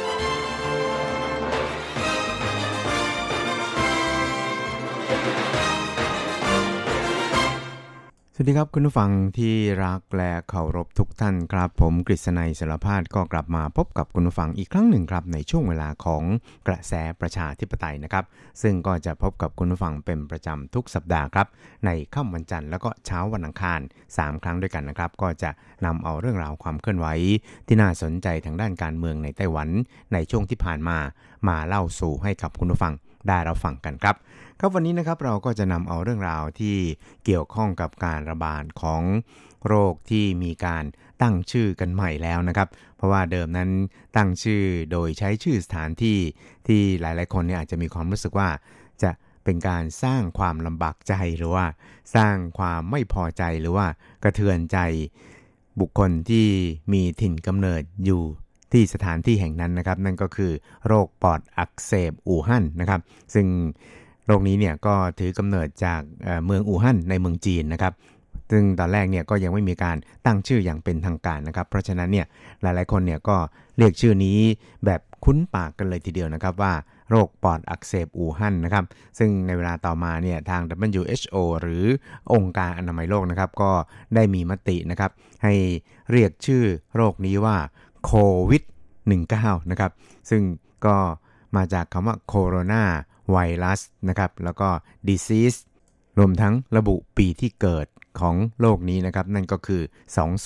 วัสดีครับคุณผู้ฟังที่รักและเคารพทุกท่านครับ ผมกฤษณัยสารพาดก็กลับมาพบกับคุณผู้ฟังอีกครั้งหนึ่งครับในช่วงเวลาของกระแสประชาธิปไตยนะครับ ซึ่งก็จะพบกับคุณผู้ฟังเป็นประจำทุกสัปดาห์ครับ ในค่ำวันจันทร์แล้วก็เช้าวันอังคาร 3 ครั้งด้วยกันนะครับ ก็จะนำเอาเรื่องราวความเคลื่อนไหวที่น่าสนใจทางด้านการเมืองในไต้หวัน ในช่วงที่ผ่านมามาเล่าสู่ให้กับคุณผู้ฟัง ได้รับฟังกันครับ ครับวันนี้นะครับเราก็จะนำเอาเรื่องราวที่เกี่ยวข้องกับการระบาดของโรคที่มีการตั้งชื่อกันใหม่แล้วนะครับ เพราะว่าเดิมนั้นตั้งชื่อโดยใช้ชื่อสถานที่ที่หลาย ๆ คนเนี่ยอาจจะมีความรู้สึกว่าจะเป็นการสร้างความลำบากใจหรือว่า สร้างความไม่พอใจหรือว่ากระเทือนใจบุคคลที่มีถิ่นกำเนิดอยู่ ที่สถานที่แห่งนั้นนะครับ นั่นก็คือโรคปอดอักเสบอู่ฮั่นนะครับ ซึ่งโรคนี้เนี่ยก็ถือกำเนิดจากเอ่อเมืองอู่ฮั่นในเมืองจีนนะครับซึ่งตอนแรกเนี่ยก็ยังไม่มีการตั้งชื่ออย่างเป็นทางการนะครับ เพราะฉะนั้นเนี่ยหลายๆคนเนี่ยก็เรียกชื่อนี้แบบคุ้นปากกันเลยทีเดียวนะครับว่าโรคปอดอักเสบอู่ฮั่นนะครับ ซึ่งในเวลาต่อมาเนี่ยทาง WHO หรือองค์การอนามัยโลกนะครับ ก็ได้มีมตินะครับ ให้เรียกชื่อโรคนี้ว่า โควิด 19 นะครับ ซึ่งก็มาจากคำว่าโคโรนาไวรัสนะครับ แล้วก็ disease รวมทั้งระบุปีที่เกิดของโรคนี้นะครับ นั่นก็คือ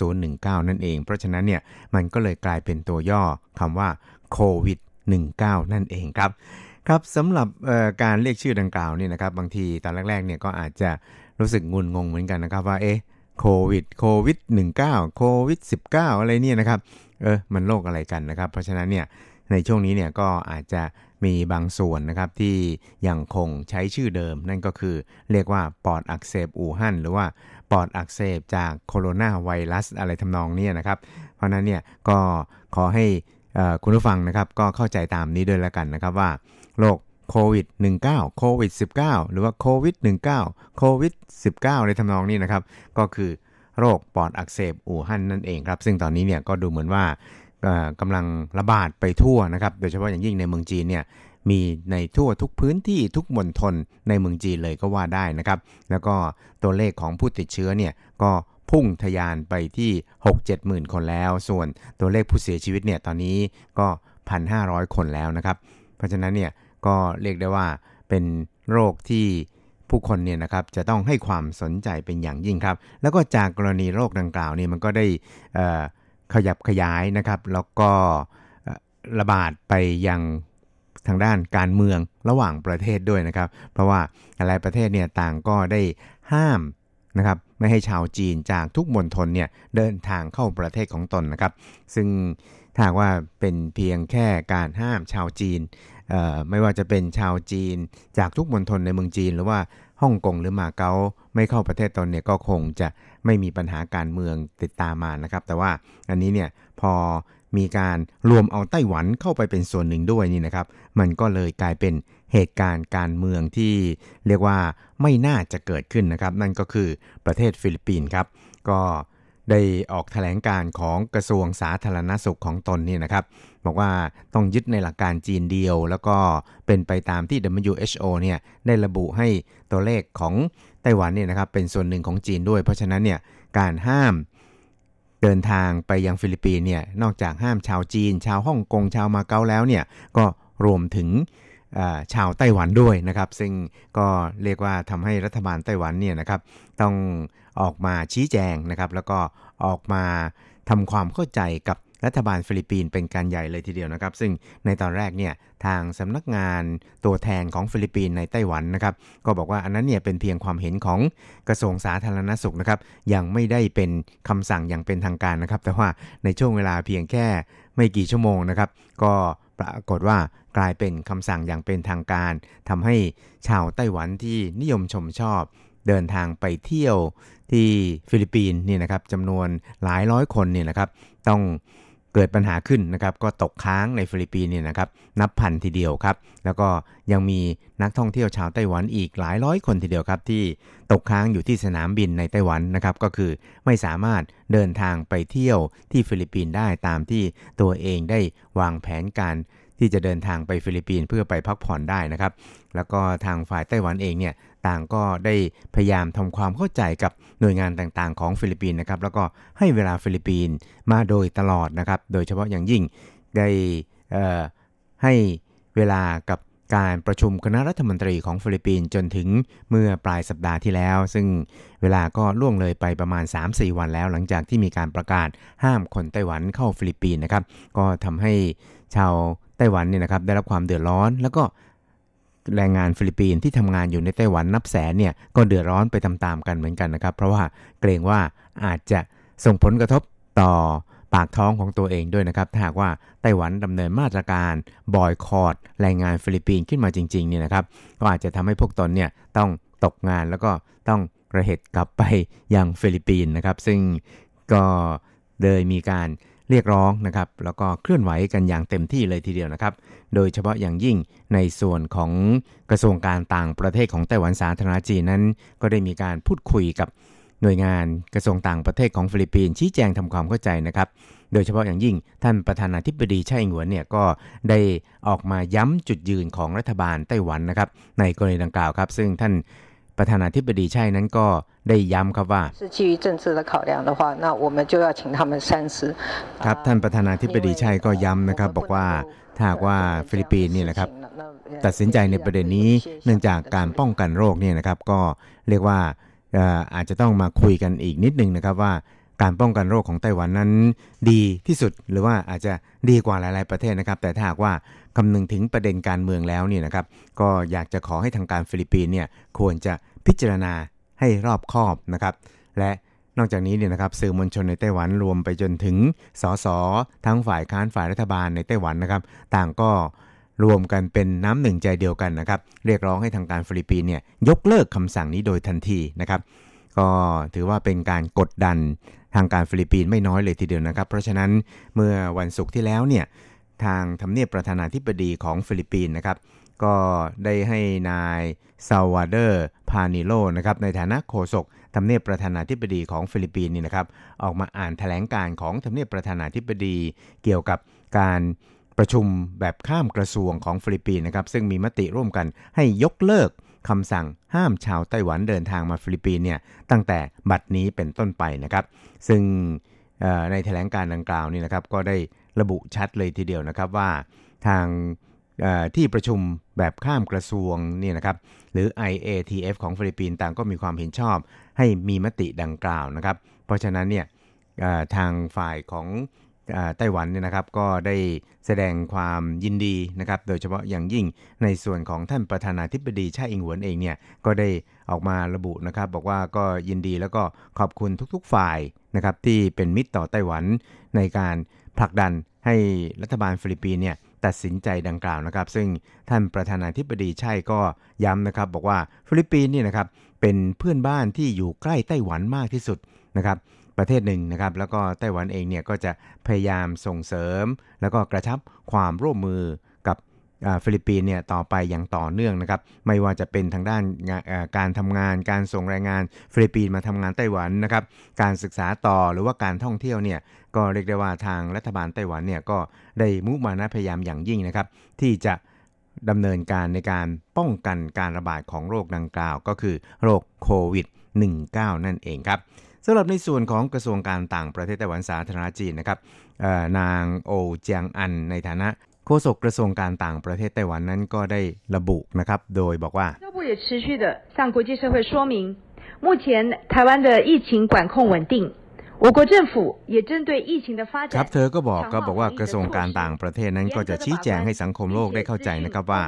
2019 นั่นเอง เพราะฉะนั้นเนี่ยมันก็เลยกลายเป็นตัวย่อคำว่าโควิด 19 นั่นเองครับครับสำหรับการเรียกชื่อดังกล่าวเนี่ยนะครับ บางทีตอนแรกๆเนี่ยก็อาจจะรู้สึกงุนงงเหมือนกันนะครับว่าเอ๊ะโควิดโควิด 19 โควิด 19 อะไรเนี่ยนะครับเออมันโรคอะไรกันนะครับ เพราะฉะนั้นเนี่ยในช่วงนี้เนี่ยก็อาจจะมีบางส่วนนะครับที่ยังคงใช้ชื่อเดิม นั่นก็คือเรียกว่าปอดอักเสบอู่ฮั่นหรือว่าปอดอักเสบจากโคโรนาไวรัสอะไรทำนองนี้นะครับ เพราะนั้นเนี่ยก็ขอให้คุณผู้ฟังนะครับก็เข้าใจตามนี้ด้วยแล้วกันนะครับว่าโรคโควิด19โควิด19หรือว่าโควิด19โควิด19ในทำนองนี้นะครับ ก็คือ โรคปอดอักเสบอู่ฮั่นนั่นเองครับ ซึ่งตอนนี้เนี่ยก็ดูเหมือนว่ากำลังระบาดไปทั่วนะครับ โดยเฉพาะอย่างยิ่งในเมืองจีนเนี่ยมีในทั่วทุกพื้นที่ทุกมณฑลในเมืองจีนเลยก็ว่าได้นะครับ แล้วก็ตัวเลขของผู้ติดเชื้อเนี่ยก็พุ่งทะยานไปที่ 6-7หมื่นคนแล้ว ส่วนตัวเลขผู้เสียชีวิตเนี่ยตอนนี้ก็ 1,500 คนแล้วนะครับ เพราะฉะนั้นเนี่ยก็เรียกได้ว่าเป็นโรคที่ ผู้คนเนี่ยนะครับจะต้องให้ความสนใจเป็นอย่างยิ่งครับ แล้วก็จากกรณีโรคดังกล่าวนี่มันก็ได้เขยับขยายนะครับ แล้วก็ระบาดไปยังทางด้านการเมืองระหว่างประเทศด้วยนะครับ เพราะว่าหลายประเทศเนี่ยต่างก็ได้ห้ามนะครับไม่ให้ชาวจีนจากทุกมณฑลเนี่ยเดินทางเข้าประเทศของตนนะครับ ซึ่งถ้าว่าเป็นเพียงแค่การห้ามชาวจีนไม่ว่าจะเป็นชาวจีนจากทุกมณฑลในเมืองจีน หรือว่า ฮ่องกงหรือมาเก๊าไม่เข้าประเทศตนเนี่ยก็คงจะไม่มีปัญหาการเมืองติดตามมานะครับ แต่ว่าอันนี้เนี่ยพอมีการรวมเอาไต้หวันเข้าไปเป็นส่วนหนึ่งด้วยนี่นะครับ มันก็เลยกลายเป็นเหตุการณ์การเมืองที่เรียกว่าไม่น่าจะเกิดขึ้นนะครับ นั่นก็คือประเทศฟิลิปปินส์ครับ ก็ได้ออกแถลงการณ์ของกระทรวงสาธารณสุขของตนนี่นะครับ บอกว่าต้องยึดในหลักการจีนเดียว แล้วก็เป็นไปตามที่ WHO เนี่ยได้ระบุให้ตัวเลขของไต้หวันเนี่ยนะครับเป็นส่วนหนึ่งของจีนด้วย เพราะฉะนั้นเนี่ยการห้ามเดินทางไปยังฟิลิปปินส์เนี่ยนอกจากห้ามชาวจีน ชาวฮ่องกงชาวมาเก๊าแล้วเนี่ยก็รวมถึงชาวไต้หวันด้วยนะครับ ซึ่งก็เรียกว่าทำให้รัฐบาลไต้หวันเนี่ยนะครับต้องออกมาชี้แจงนะครับ แล้วก็ออกมาทำความเข้าใจกับ รัฐบาลฟิลิปปินส์เป็นการใหญ่เลยทีเดียวนะครับ ซึ่งในตอนแรกเนี่ยทางสำนักงานตัวแทนของฟิลิปปินส์ในไต้หวันนะครับ ก็บอกว่าอันนั้นเนี่ยเป็นเพียงความเห็นของกระทรวงสาธารณสุขนะครับ ยังไม่ได้เป็นคำสั่งอย่างเป็นทางการนะครับ แต่ว่าในช่วงเวลาเพียงแค่ไม่กี่ชั่วโมงนะครับ ก็ปรากฏว่ากลายเป็นคำสั่งอย่างเป็นทางการทำให้ชาวไต้หวันที่นิยมชมชอบ เดินทางไปเที่ยวที่ฟิลิปปินส์นี่นะครับจำนวนหลายร้อยคนเนี่ยนะครับ ต้อง เกิดปัญหาขึ้นนะครับก็ตกค้างในฟิลิปปินส์เนี่ยนะครับนับพันทีเดียวครับ แล้วก็ยังมีนักท่องเที่ยวชาวไต้หวันอีกหลายร้อยคนทีเดียวครับ ที่ตกค้างอยู่ที่สนามบินในไต้หวันนะครับก็คือไม่สามารถเดินทางไปเที่ยวที่ฟิลิปปินส์ได้ตามที่ตัวเองได้วางแผนการที่จะเดินทางไปฟิลิปปินส์เพื่อไปพักผ่อนได้นะครับ แล้วก็ทางฝ่ายไต้หวันเองเนี่ย ต่างก็ได้พยายามทำความเข้าใจกับหน่วยงานต่างๆ ของฟิลิปปินส์นะครับแล้วก็ให้เวลาฟิลิปปินส์มาโดยตลอดนะครับ โดยเฉพาะอย่างยิ่งได้ให้เวลากับการประชุมคณะรัฐมนตรีของฟิลิปปินส์จนถึงเมื่อปลายสัปดาห์ที่แล้ว ซึ่งเวลาก็ล่วงเลยไปประมาณ 3-4 วันแล้ว หลังจากที่มีการประกาศห้ามคนไต้หวันเข้าฟิลิปปินส์นะครับ ก็ทำให้ชาวไต้หวันเนี่ยนะครับได้รับความเดือดร้อน แล้วก็ แรงงานฟิลิปปินส์ที่ทำงานอยู่ในไต้หวันนับแสนเนี่ยก็เดือดร้อนไปตามๆกันเหมือนกันนะครับ เพราะว่าเกรงว่าอาจจะส่งผลกระทบต่อปากท้องของตัวเองด้วยนะครับถ้าหากว่าไต้หวันดำเนินมาตรการบอยคอตแรงงานฟิลิปปินส์ขึ้นมาจริงๆเนี่ยนะครับก็อาจจะทำให้พวกตนเนี่ยต้องตกงานแล้วก็ต้องระเห็จกลับไปยังฟิลิปปินส์นะครับ ซึ่งก็เลยมีการ เรียกร้องนะครับ แล้วก็เคลื่อนไหวกันอย่างเต็มที่เลยทีเดียวนะครับ โดยเฉพาะอย่างยิ่งในส่วนของกระทรวงการต่างประเทศของไต้หวันสาธารณจีนนั้น ก็ได้มีการพูดคุยกับหน่วยงานกระทรวงต่างประเทศของฟิลิปปินส์ชี้แจงทำความเข้าใจนะครับ โดยเฉพาะอย่างยิ่งท่านประธานาธิบดีไช่อิงวนเนี่ยก็ได้ออกมาย้ำจุดยืนของรัฐบาลไต้หวันนะครับ ในกรณีดังกล่าวครับ ซึ่งท่าน ประธานาธิบดีใช่นั้นก็ได้ย้ำครับว่าครับท่านประธานาธิบดีใช่ก็ย้ำนะครับ บอกว่าถ้าว่าฟิลิปปินส์นี่นะครับ ตัดสินใจในประเด็นนี้เนื่องจากการป้องกันโรคเนี่ยนะครับ ก็เรียกว่าอาจจะต้องมาคุยกันอีกนิดนึงนะครับว่าการป้องกันโรคของไต้หวันนั้นดีที่สุดหรือว่าอาจจะดีกว่าหลาย ๆ ประเทศนะครับ แต่ถ้าว่า คำนึงถึงประเด็นการเมืองแล้วเนี่ยนะครับก็อยากจะขอให้ทางการฟิลิปปินส์เนี่ยควรจะพิจารณาให้รอบคอบนะครับ และนอกจากนี้เนี่ยนะครับสื่อมวลชนในไต้หวันรวมไปจนถึงสสทั้งฝ่ายค้านฝ่ายรัฐบาลในไต้หวันนะครับ ต่างก็รวมกันเป็นน้ำหนึ่งใจเดียวกันนะครับ เรียกร้องให้ทางการฟิลิปปินส์เนี่ยยกเลิกคำสั่งนี้โดยทันทีนะครับ ก็ถือว่าเป็นการกดดันทางการฟิลิปปินส์ไม่น้อยเลยทีเดียวนะครับ เพราะฉะนั้นเมื่อวันศุกร์ที่แล้วเนี่ย ทางทำเนียบประธานาธิบดีของฟิลิปปินส์นะครับ ก็ได้ให้นายซัลวาดอร์พาเนโลนะครับในฐานะโฆษกทำเนียบประธานาธิบดีของฟิลิปปินส์นี่นะครับออกมาอ่านแถลงการณ์ของทำเนียบประธานาธิบดีเกี่ยวกับการประชุมแบบข้ามกระทรวงของฟิลิปปินส์นะครับซึ่งมีมติร่วมกันให้ยกเลิกคำสั่งห้ามชาวไต้หวันเดินทางมาฟิลิปปินส์เนี่ยตั้งแต่บัดนี้เป็นต้นไปนะครับ ซึ่งในแถลงการดังกล่าวนี่นะครับก็ได้ ระบุชัดเลยทีเดียวนะครับว่าทางที่ประชุมแบบข้ามกระทรวงนี่นะครับหรือ IATF ของฟิลิปปินส์ต่างก็มีความเห็นชอบ ให้มีมติดังกล่าวนะครับ เพราะฉะนั้นเนี่ยทางฝ่ายของไต้หวันเนี่ยนะครับก็ได้แสดงความยินดีนะครับ โดยเฉพาะอย่างยิ่งในส่วนของท่านประธานาธิบดีชาอิงหวนเองเนี่ยก็ได้ออกมาระบุนะครับ บอกว่าก็ยินดีแล้วก็ขอบคุณทุกๆฝ่ายนะครับที่เป็นมิตรต่อไต้หวันในการ ผลักดันให้รัฐบาลฟิลิปปินส์เนี่ยตัดสินใจดังกล่าวนะครับ ซึ่งท่านประธานาธิบดีไช่ก็ย้ำนะครับ บอกว่าฟิลิปปินส์นี่นะครับเป็นเพื่อนบ้านที่อยู่ใกล้ไต้หวันมากที่สุดนะครับประเทศหนึ่งนะครับ แล้วก็ไต้หวันเองเนี่ยก็จะพยายามส่งเสริม แล้วก็กระชับความร่วมมือกับฟิลิปปินส์เนี่ยต่อไปอย่างต่อเนื่องนะครับ ไม่ว่าจะเป็นทางด้านการทำงาน การส่งแรงงานฟิลิปปินส์มาทำงานไต้หวันนะครับ การศึกษาต่อหรือว่าการท่องเที่ยวเนี่ย ก็เรียกได้ว่าทางรัฐบาลไต้หวันเนี่ยก็ได้มุมานะพยายามอย่างยิ่งนะครับ ที่จะดำเนินการในการป้องกันการระบาดของโรคดังกล่าว ก็คือโรคโควิด -19 นั่นเองครับสำหรับในส่วนของกระทรวงการต่างประเทศไต้หวันสาธารณจีนนะครับนางโอเจียงอันในฐานะโฆษกกระทรวงการต่างประเทศไต้หวันนั้นก็ได้ระบุนะครับ โดยบอกว่า教部也持续的向国际社会说明目前台湾的疫情管控稳定 ครับเธอก็บอกก็บอกว่ากระทรวงการต่างประเทศนั้นก็จะชี้แจงให้สังคมโลกได้เข้าใจนะครับว่า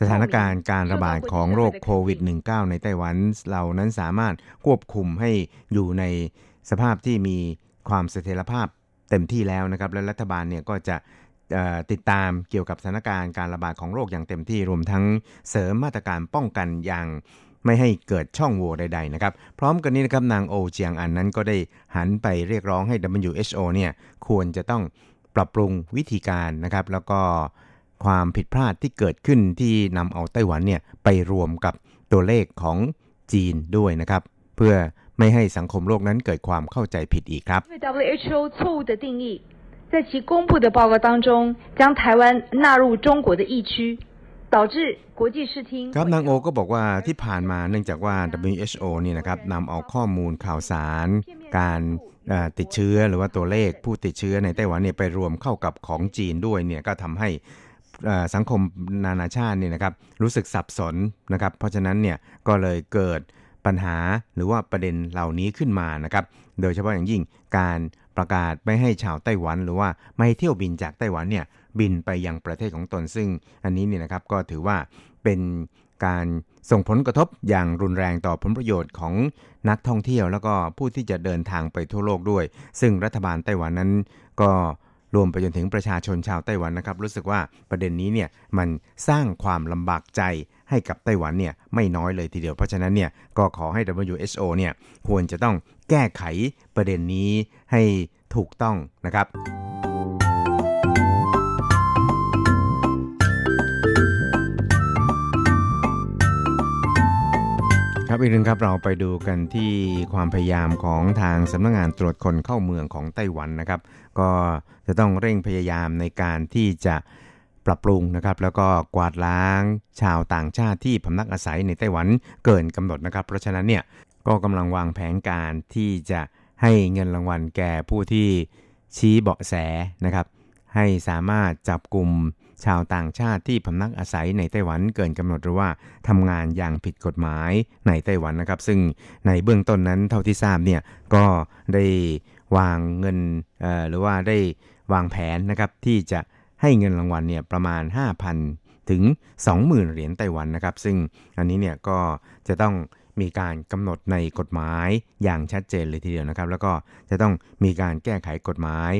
สถานการณ์การระบาดของโรคโควิด -19 ในไต้หวันเรานั้นสามารถควบคุมให้อยู่ในสภาพที่มีความเสถียรภาพเต็มที่แล้วนะครับ และรัฐบาลเนี่ยก็จะติดตามเกี่ยวกับสถานการณ์การระบาดของโรคอย่างเต็มที่รวมทั้งเสริมมาตรการป้องกันอย่าง ไม่ให้เกิดช่องโหว่ใดๆนะครับ พร้อมกันนี้นะครับนางโอเจียงอันนั้นก็ได้หันไปเรียกร้องให้ WHO เนี่ยควรจะต้องปรับปรุงวิธีการนะครับ แล้วก็ความผิดพลาดที่เกิดขึ้นที่นำเอาไต้หวันเนี่ยไปรวมกับตัวเลขของจีนด้วยนะครับ เพื่อไม่ให้สังคมโลกนั้นเกิดความเข้าใจผิดอีกครับ 因为 WHO 错误的定义，在其公布的报告当中，将台湾纳入中国的疫区， 导致国际视听 ครับนางโอก็บอกว่าที่ผ่านมาเนื่องจากว่า WHO เนี่ยนะครับนำเอาข้อมูลข่าวสาร การเอ่อติดเชื้อหรือว่าตัวเลขผู้ติดเชื้อในไต้หวันเนี่ยไปรวมเข้ากับของจีนด้วยเนี่ยก็ทำให้เอ่อสังคมนานาชาติเนี่ยนะครับรู้สึกสับสนนะครับ เพราะฉะนั้นเนี่ยก็เลยเกิดปัญหาหรือว่าประเด็นเหล่านี้ขึ้นมานะครับ โดยเฉพาะอย่างยิ่งการประกาศไม่ให้ชาวไต้หวัน หรือว่าไม่ให้เที่ยวบินจากไต้หวันเนี่ย บินไปยังประเทศของตน ซึ่งอันนี้เนี่ยนะครับก็ถือว่าเป็นการส่งผลกระทบอย่างรุนแรงต่อผลประโยชน์ของนักท่องเที่ยว แล้วก็ผู้ที่จะเดินทางไปทั่วโลกด้วย ซึ่งรัฐบาลไต้หวันนั้นก็รวมไปจนถึงประชาชนชาวไต้หวันนะครับ รู้สึกว่าประเด็นนี้เนี่ยมันสร้างความลำบากใจให้กับไต้หวันเนี่ยไม่น้อยเลยทีเดียวเพราะฉะนั้นเนี่ยก็ขอให้ WHO เนี่ยควรจะต้องแก้ไขประเด็นนี้ให้ถูกต้องนะครับ ครับอีกหนึ่งครับเราไปดูกันที่ความพยายามของทางสำนักงานตรวจคนเข้าเมืองของไต้หวันนะครับ ก็จะต้องเร่งพยายามในการที่จะปรับปรุงนะครับ แล้วก็กวาดล้างชาวต่างชาติที่พำนักอาศัยในไต้หวันเกินกำหนดนะครับ เพราะฉะนั้นเนี่ยก็กำลังวางแผนการที่จะให้เงินรางวัลแก่ผู้ที่ชี้เบาะแสนะครับ ให้สามารถจับกลุ่ม ชาวต่างชาติที่พำนักอาศัยในไต้หวันเกินกำหนดหรือว่าทำงานอย่างผิดกฎหมายในไต้หวันนะครับ ซึ่งในเบื้องต้นนั้นเท่าที่ทราบเนี่ยก็ได้วางเงินหรือว่าได้วางแผนนะครับที่จะให้เงินรางวัลเนี่ยประมาณ 5,000 ถึง 20,000 เหรียญไต้หวันนะครับ ซึ่งอันนี้เนี่ยก็จะต้องมีการกำหนดในกฎหมายอย่างชัดเจนเลยทีเดียวนะครับ แล้วก็จะต้องมีการแก้ไขกฎหมาย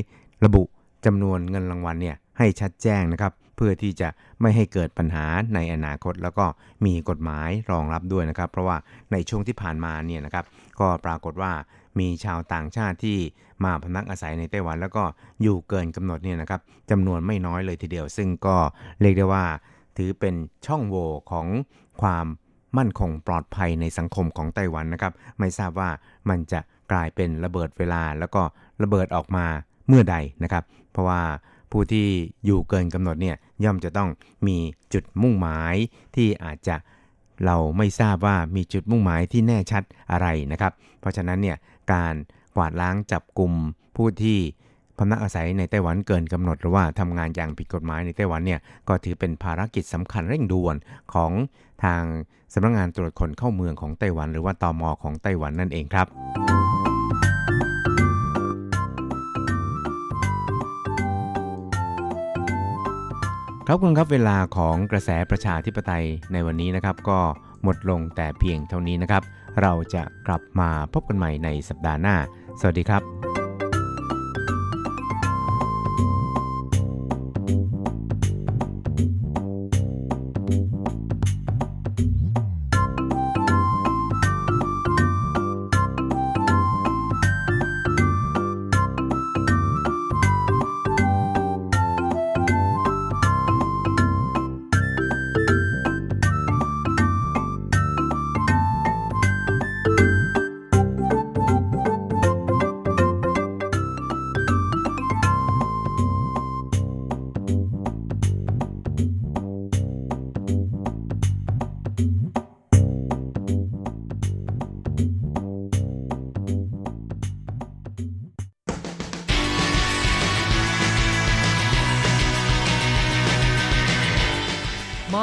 ระบุจำนวนเงินรางวัลเนี่ยให้ชัดแจ้งนะครับ เพื่อที่จะไม่ให้เกิดปัญหาในอนาคต แล้วก็มีกฎหมายรองรับด้วยนะครับ เพราะว่าในช่วงที่ผ่านมาเนี่ยนะครับก็ปรากฏว่ามีชาวต่างชาติที่มาพำนักอาศัยในไต้หวัน แล้วก็อยู่เกินกำหนดเนี่ยนะครับจำนวนไม่น้อยเลยทีเดียว ซึ่งก็เรียกได้ว่า ถือเป็นช่องโหว่ของความมั่นคงปลอดภัยในสังคมของไต้หวันนะครับ ไม่ทราบว่ามันจะกลายเป็นระเบิดเวลาแล้วก็ระเบิดออกมาเมื่อใดนะครับ เพราะว่า ผู้ที่อยู่เกินกำหนดเนี่ยย่อมจะต้องมีจุดมุ่งหมายที่อาจจะเราไม่ทราบว่ามีจุดมุ่งหมายที่แน่ชัดอะไรนะครับ เพราะฉะนั้นเนี่ยการกวาดล้างจับกลุ่มผู้ที่พำนักอาศัยในไต้หวันเกินกำหนดหรือว่าทำงานอย่างผิดกฎหมายในไต้หวันเนี่ยก็ถือเป็นภารกิจสำคัญเร่งด่วนของทางสำนักงานตรวจคนเข้าเมืองของไต้หวัน หรือว่าตอมอของไต้หวันนั่นเองครับ ครับคุณครับเวลาของกระแสประชาธิปไตยในวันนี้นะครับ ก็หมดลงแต่เพียงเท่านี้นะครับ เราจะกลับมาพบกันใหม่ในสัปดาห์หน้า สวัสดีครับ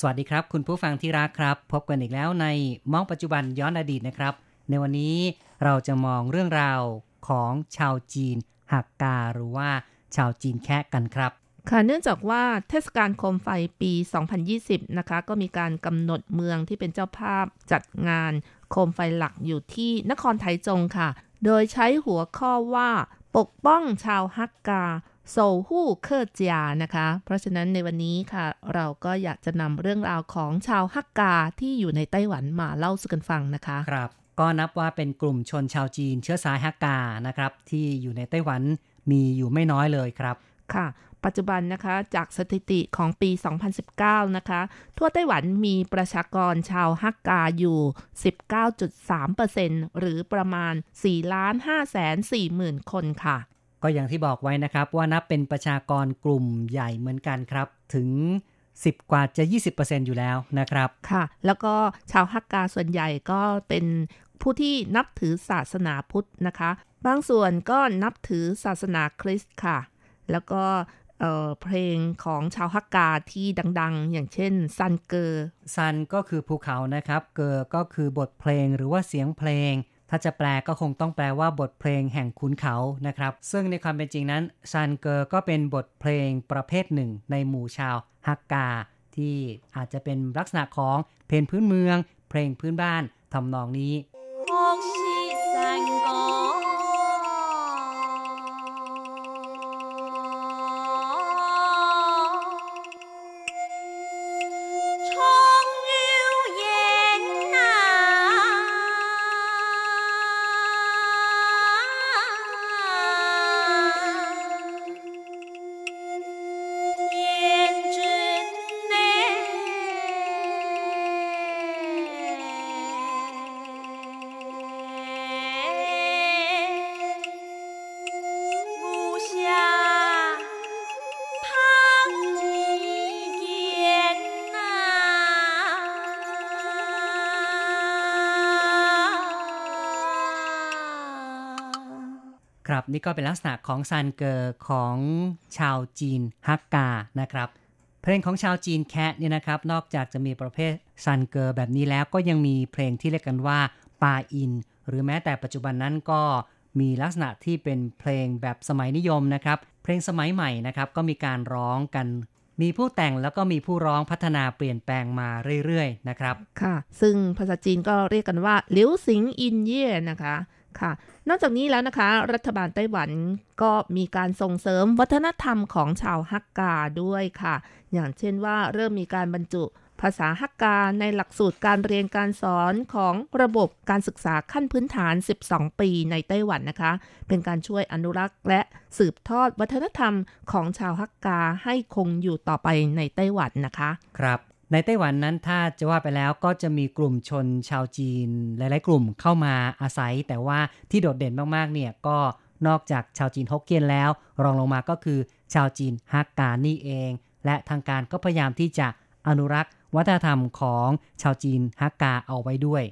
สวัสดีครับ คุณผู้ฟังที่รักครับ พบกันอีกแล้วในมองปัจจุบันย้อนอดีตนะครับ ในวันนี้เราจะมองเรื่องราวของชาวจีนหักกาหรือว่าชาวจีนแคะกันครับค่ะเนื่องจากว่าเทศกาลโคมไฟปี 2020 นะคะ ก็มีการกำหนดเมืองที่เป็นเจ้าภาพจัดงานโคมไฟหลักอยู่ที่นครไทจงค่ะ โดยใช้หัวข้อว่า ปกป้องชาวฮักกา โซฮู้เคอร์เจียนะคะ เพราะฉะนั้นในวันนี้ค่ะ เราก็อยากจะนำเรื่องราวของชาวฮักกาที่อยู่ในไต้หวันมาเล่าสู่กันฟังนะคะ ครับ ก็นับว่าเป็นกลุ่มชนชาวจีนเชื้อสายฮักกานะครับ ที่อยู่ในไต้หวันมีอยู่ไม่น้อยเลยครับค่ะ ปัจจุบันนะคะจากสถิติของปี 2019 นะคะ ทั่วไต้หวันมีประชากรชาวฮักกาอยู่ 19.3%หรือประมาณ 4 5 4 0 0 0 0 คนค่ะ ก็อย่างที่บอกไว้นะครับว่านับเป็นประชากรกลุ่มใหญ่เหมือนกันครับ ถึง 10 กว่าจะ 20%อยู่แล้วนะครับค่ะ แล้วก็ชาวฮักกาส่วนใหญ่ก็เป็นผู้ที่นับถือศาสนาพุทธนะคะ บางส่วนก็นับถือศาสนาคริสต์ค่ะ แล้วก็เอ่อเพลงของชาวฮักกาที่ดังๆ อย่างเช่น山歌 山 ก็คือภูเขานะครับ 歌 ก็คือบทเพลงหรือว่าเสียงเพลง ถ้าจะแปลก็คงต้องแปลว่าบทเพลงแห่งขุนเขานะครับ ซึ่งในความเป็นจริงนั้น山歌 ก็เป็นบทเพลงประเภทหนึ่ง ในหมู่ชาวฮักกา ที่อาจจะเป็นลักษณะของเพลงพื้นเมือง เพลงพื้นบ้านทำนองนี้ นี่ก็เป็นลักษณะของ山歌 ของชาวจีนฮักกานะครับเพลงของชาวจีนแคะเนี่ยนะครับนอกจากจะมีประเภท山歌 แบบนี้แล้วก็ยังมีเพลงที่เรียกกันว่า八音 หรือแม้แต่ปัจจุบันนั้นก็มีลักษณะที่เป็นเพลงแบบสมัยนิยมนะครับ เพลงสมัยใหม่นะครับก็มีการร้องกัน มีผู้แต่งแล้วก็มีผู้ร้องพัฒนาเปลี่ยนแปลงมาเรื่อยๆนะครับ ค่ะ ซึ่งภาษาจีนก็เรียกกันว่า流行音樂 นะคะ ค่ะ นอกจากนี้แล้วนะคะ รัฐบาลไต้หวันก็มีการส่งเสริมวัฒนธรรมของชาวฮักกาด้วยค่ะ อย่างเช่นว่าเริ่มมีการบรรจุภาษาฮักกาในหลักสูตรการเรียนการสอนของระบบการศึกษาขั้นพื้นฐาน 12 ปีในไต้หวันนะคะ เป็นการช่วยอนุรักษ์และสืบทอดวัฒนธรรมของชาวฮักกาให้คงอยู่ต่อไปในไต้หวันนะคะ ครับ ในไต้หวันนั้นถ้าจะว่าไปแล้วก็จะมีกลุ่มชนชาวจีน หลาย ๆ กลุ่มเข้ามาอาศัย แต่ว่าที่โดดเด่นมาก ๆ เนี่ยก็นอกจากชาวจีนฮกเกี้ยนแล้ว รองลงมาก็คือชาวจีนฮักกานี่เอง และทางการก็พยายามที่จะอนุรักษ์วัฒนธรรมของชาวจีนฮักกาเอาไว้ด้วย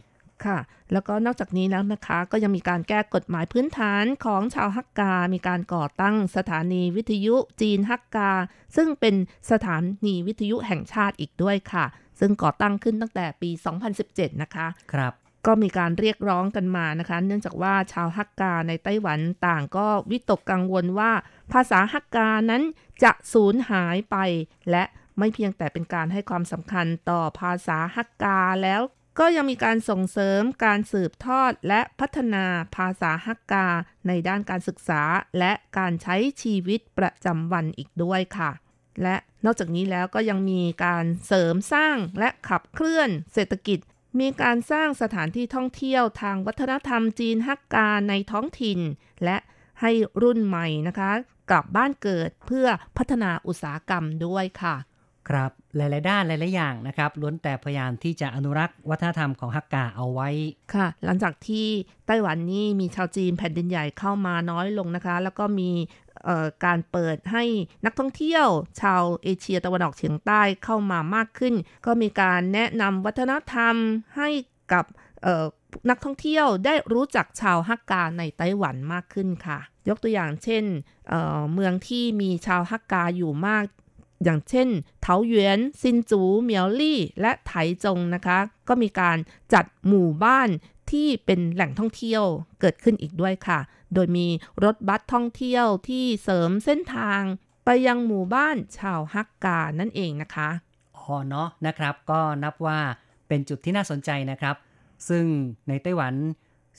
ค่ะ แล้วก็นอกจากนี้แล้วนะคะ ก็ยังมีการแก้กฎหมายพื้นฐานของชาวฮักกา มีการก่อตั้งสถานีวิทยุจีนฮักกา ซึ่งเป็นสถานีวิทยุแห่งชาติอีกด้วยค่ะ ซึ่งก่อตั้งขึ้นตั้งแต่ปี 2017 นะคะ ครับก็มีการเรียกร้องกันมานะคะ เนื่องจากว่าชาวฮักกาในไต้หวันต่างก็วิตกกังวลว่า ภาษาฮักกานั้นจะสูญหายไป และไม่เพียงแต่เป็นการให้ความสำคัญต่อภาษาฮักกาแล้ว ก็ยังมีการส่งเสริมการสืบทอดและพัฒนาภาษาฮักกา ในด้านการศึกษาและการใช้ชีวิตประจำวันอีกด้วยค่ะ และนอกจากนี้แล้วก็ยังมีการเสริมสร้างและขับเคลื่อนเศรษฐกิจ มีการสร้างสถานที่ท่องเที่ยวทางวัฒนธรรมจีนฮักกาในท้องถิ่น และให้รุ่นใหม่นะคะ กลับบ้านเกิดเพื่อพัฒนาอุตสาหกรรมด้วยค่ะ ครับหลาย ๆ ด้านหลาย ๆ อย่างนะครับล้วนแต่พยายามที่จะอนุรักษ์วัฒนธรรมของฮักกาเอาไว้ค่ะ หลังจากที่ไต้หวันนี่มีชาวจีนแผ่นดินใหญ่เข้ามาน้อยลงนะคะ แล้วก็มีการเปิดให้นักท่องเที่ยว ชาวเอเชียตะวันออกเฉียงใต้เข้ามามากขึ้น ก็มีการแนะนำวัฒนธรรมให้กับนักท่องเที่ยวได้รู้จักชาวฮักกาในไต้หวันมากขึ้นค่ะ ยกตัวอย่างเช่นเเมืองที่มีชาวฮักกาอยู่มาก อย่างเช่น เถาหยวนซินจูเหมียวลี่ และไถจงนะคะ ก็มีการจัดหมู่บ้านที่เป็นแหล่งท่องเที่ยวเกิดขึ้นอีกด้วยค่ะ โดยมีรถบัสท่องเที่ยวที่เสริมเส้นทาง ไปยังหมู่บ้านชาวฮักกานั่นเองนะคะ อ๋อเนาะนะครับ ก็นับว่าเป็นจุดที่น่าสนใจนะครับ ซึ่งในไต้หวัน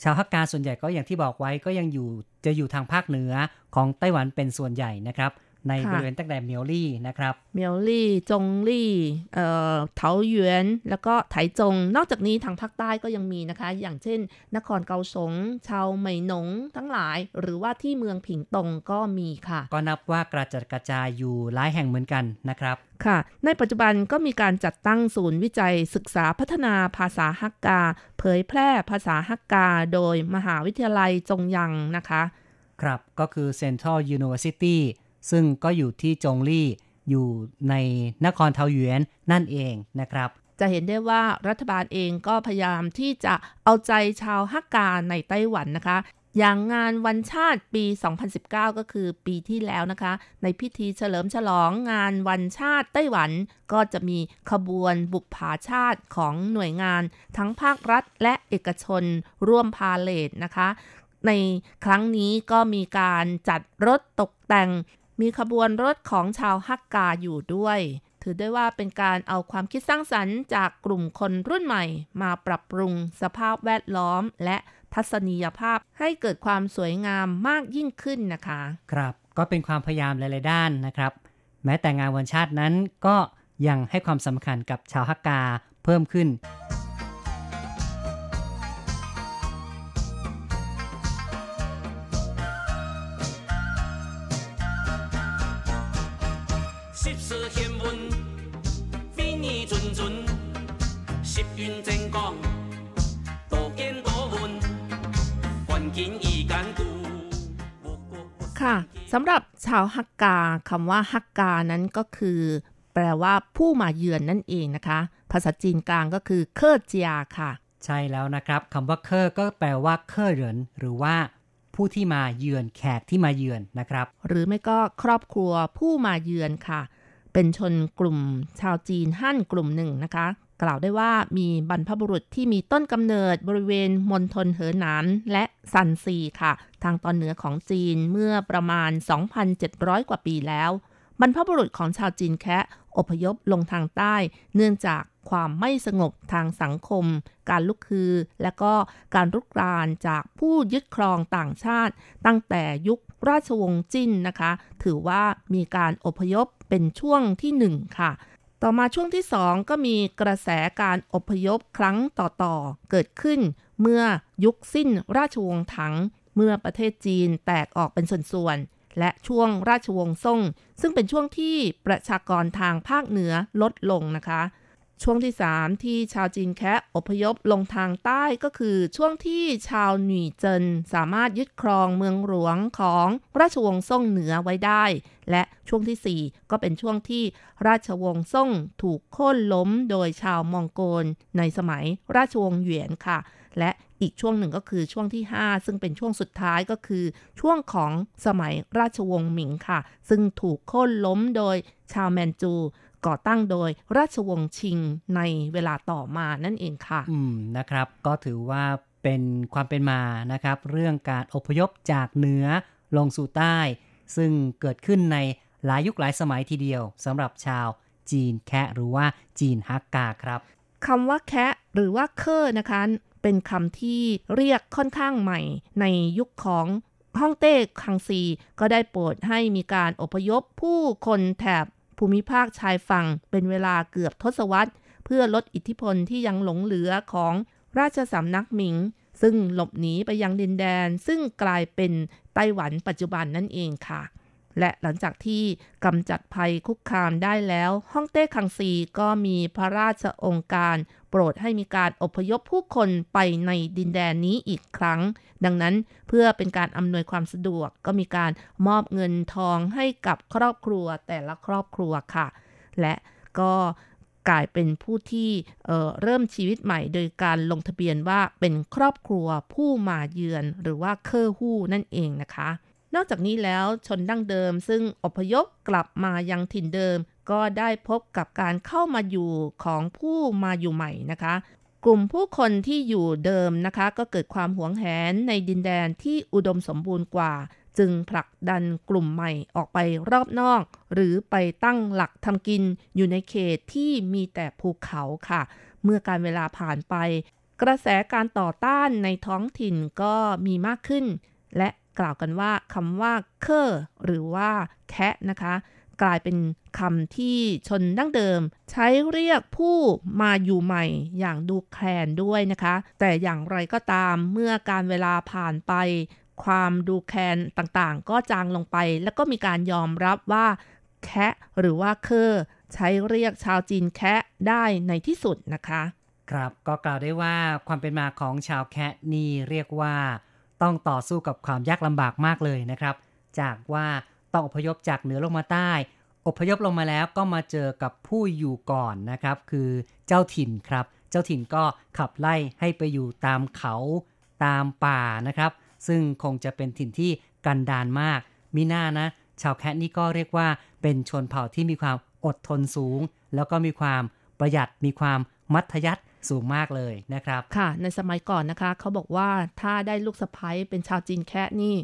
ชาวฮักกาส่วนใหญ่ก็อย่างที่บอกไว้ก็ยังอยู่จะอยู่ทางภาคเหนือของไต้หวันเป็นส่วนใหญ่นะครับ ในค่ะบริเวณตั้งแต่เมียวลี่นะครับเมียวลี่จงลี่เอ่อเถาหยวนแล้วก็ไถจง นอกจากนี้ทางภาคใต้ก็ยังมีนะคะ อย่างเช่น นครเกาสงชาวเหมยหนงทั้งหลาย หรือว่าที่เมืองผิงตงก็มีค่ะ ก็นับว่ากระจัดกระจายอยู่หลายแห่งเหมือนกันนะครับค่ะ ในปัจจุบันก็มีการจัดตั้งศูนย์วิจัยศึกษาพัฒนาภาษาฮักกา เผยแพร่ภาษาฮักกา โดยมหาวิทยาลัยจงยังนะคะ ครับก็คือ Central University ซึ่งก็อยู่ที่จงลี่อยู่ในนครเทาหยวนนั่นเองนะครับ จะเห็นได้ว่ารัฐบาลเองก็พยายามที่จะเอาใจชาวฮักกาในไต้หวันนะคะ อย่างงานวันชาติปี 2019 ก็คือปีที่แล้วนะคะ ในพิธีเฉลิมฉลองงานวันชาติไต้หวัน ก็จะมีขบวนบุกผาชาติของหน่วยงาน ทั้งภาครัฐและเอกชนร่วมพาเลทนะคะ ในครั้งนี้ก็มีการจัดรถตกแต่ง มีขบวนรถของชาวฮักกาอยู่ด้วย ถือได้ว่าเป็นการเอาความคิดสร้างสรรค์จากกลุ่มคนรุ่นใหม่ มาปรับปรุงสภาพแวดล้อมและทัศนียภาพให้เกิดความสวยงามมากยิ่งขึ้นนะคะ ครับ ก็เป็นความพยายามหลาย ๆ ด้านนะครับ แม้แต่งานวันชาตินั้นก็ยังให้ความสำคัญกับชาวฮักกาเพิ่มขึ้นาวฮักกาคำว่าฮักกานั้นก็คือ แปลว่าผู้มาเยือนนั่นเองนะคะ ภาษาจีนกลางก็คือเคอร์เจียค่ะ ใช่แล้วนะครับคำว่าเคอร์ก็แปลว่าเคอร์เหรินหรือว่าผู้ที่มาเยือนแขกที่มาเยือนนะครับ หรือไม่ก็ครอบครัวผู้มาเยือนค่ะ เป็นชนกลุ่มชาวจีนฮั่นกลุ่มหนึ่งนะคะ กล่าวได้ว่ามีบรรพบุรุษที่มีต้นกำเนิดบริเวณมณฑลเหอหนานและซันซีค่ะ ทางตอนเหนือของจีนเมื่อประมาณ 2,700 กว่าปีแล้ว บรรพบุรุษของชาวจีนแคะอพยพลงทางใต้ เนื่องจากความไม่สงบทางสังคม การลุกคือ และก็การรุกรานจากผู้ยึดครองต่างชาติ ตั้งแต่ยุคราชวงศ์จิ้นนะคะ ถือว่ามีการอพยพเป็นช่วงที่หนึ่งค่ะ ต่อมาช่วงที่สองก็มีกระแสการอพยพครั้งต่อๆ เกิดขึ้นเมื่อยุคสิ้นราชวงศ์ถัง เมื่อประเทศจีนแตกออกเป็นส่วนๆ และช่วงราชวงศ์ซ่ง ซึ่งเป็นช่วงที่ประชากรทางภาคเหนือลดลงนะคะ ช่วงที่ 3 ที่ชาวจีนแคะอพยพลงทางใต้ก็คือช่วงที่ชาวหนีเจินสามารถยึดครองเมืองหลวงของราชวงศ์ซ่งเหนือไว้ได้ และช่วงทีสี่ 4 ก็เป็นช่วงที่ราชวงศ์ซ่งถูกโค่นล้มโดยชาวมองโกลในสมัยราชวงศ์เหวียนค่ะ และอีกช่วงหนึ่งก็คือช่วงที่ 5 ซึ่งเป็นช่วงสุดท้ายก็คือ ช่วงของสมัยราชวงศ์หมิงค่ะ ซึ่งถูกโค่นล้มโดยชาวแมนจู ก่อตั้งโดยราชวงศ์ชิงในเวลาต่อมานั่นเองค่ะ อืมนะครับ ก็ถือว่าเป็นความเป็นมานะครับ เรื่องการอพยพจากเหนือลงสู่ใต้ ซึ่งเกิดขึ้นในหลายยุคหลายสมัยทีเดียวสำหรับชาวจีนแคะหรือว่าจีนฮักกาครับคำว่าแคะหรือว่าเคอร์นะคะ เป็นคำที่เรียกค่อนข้างใหม่ในยุคของฮ่องเต้คังซี ก็ได้โปรดให้มีการอพยพผู้คนแถบ ภูมิภาคชายฝั่งเป็นเวลาเกือบทศวรรษ เพื่อลดอิทธิพลที่ยังหลงเหลือของราชสำนักหมิง ซึ่งหลบหนีไปยังดินแดน ซึ่งกลายเป็นไต้หวันปัจจุบันนั่นเองค่ะ และหลังจากที่กำจัดภัยคุกคามได้แล้ว ฮ่องเต้คังซีก็มีพระราชองค์การ ปรดให้มีการอพยพผู้คนไปในดินแดนนี้อีกครั้ง ดังนั้นเพื่อเป็นการอำนวยความสะดวกก็มีการมอบเงินทองให้กับครอบครัวแต่ละครอบครัวค่ะ และก็กลายเป็นผู้ที่เเริ่มชีวิตใหม่โดยการลงทะเบียนว่าเป็นครอบครัวผู้มาเยือนหรือว่าเคอฮู้นั่นเองนะคะ นอกจากนี้แล้วชนดั้งเดิมซึ่งอพยพกลับมายังถิ่นเดิม ก็ได้พบกับการเข้ามาอยู่ของผู้มาอยู่ใหม่นะคะ กลุ่มผู้คนที่อยู่เดิมนะคะ ก็เกิดความหวงแหนในดินแดนที่อุดมสมบูรณ์กว่า จึงผลักดันกลุ่มใหม่ออกไปรอบนอก หรือไปตั้งหลักทำกินอยู่ในเขตที่มีแต่ภูเขาค่ะ เมื่อการเวลาผ่านไป กระแสการต่อต้านในท้องถิ่นก็มีมากขึ้น และกล่าวกันว่าคำว่าเคอหรือว่าแคะนะคะ กลายเป็นคำที่ชนดั้งเดิม ใช้เรียกผู้มาอยู่ใหม่อย่างดูแคลนด้วยนะคะ แต่อย่างไรก็ตามเมื่อการเวลาผ่านไป ความดูแคลนต่างๆ ก็จางลงไป แล้วก็มีการยอมรับว่าแคะหรือว่าเคอใช้เรียกชาวจีนแคะได้ในที่สุดนะคะ ครับก็กล่าวได้ว่าความเป็นมาของชาวแคะนี่เรียกว่า ต้องต่อสู้กับความยากลำบากมากเลยนะครับ จากว่า ต้องอพยพจากเหนือลงมาใต้ อพยพลงมาแล้วก็มาเจอกับผู้อยู่ก่อนนะครับ คือเจ้าถิ่นครับ เจ้าถิ่นก็ขับไล่ให้ไปอยู่ตามเขาตามป่านะครับ ซึ่งคงจะเป็นถิ่นที่กันดานมากมีหน้านะ ชาวแคทนี่ก็เรียกว่าเป็นชนเผ่าที่มีความอดทนสูง แล้วก็มีความประหยัดมีความมัธยัติสูงมากเลยนะครับ ค่ะ ในสมัยก่อนนะคะ เขาบอกว่าถ้าได้ลูกสะพ้ยเป็นชาวจีนแคะนี่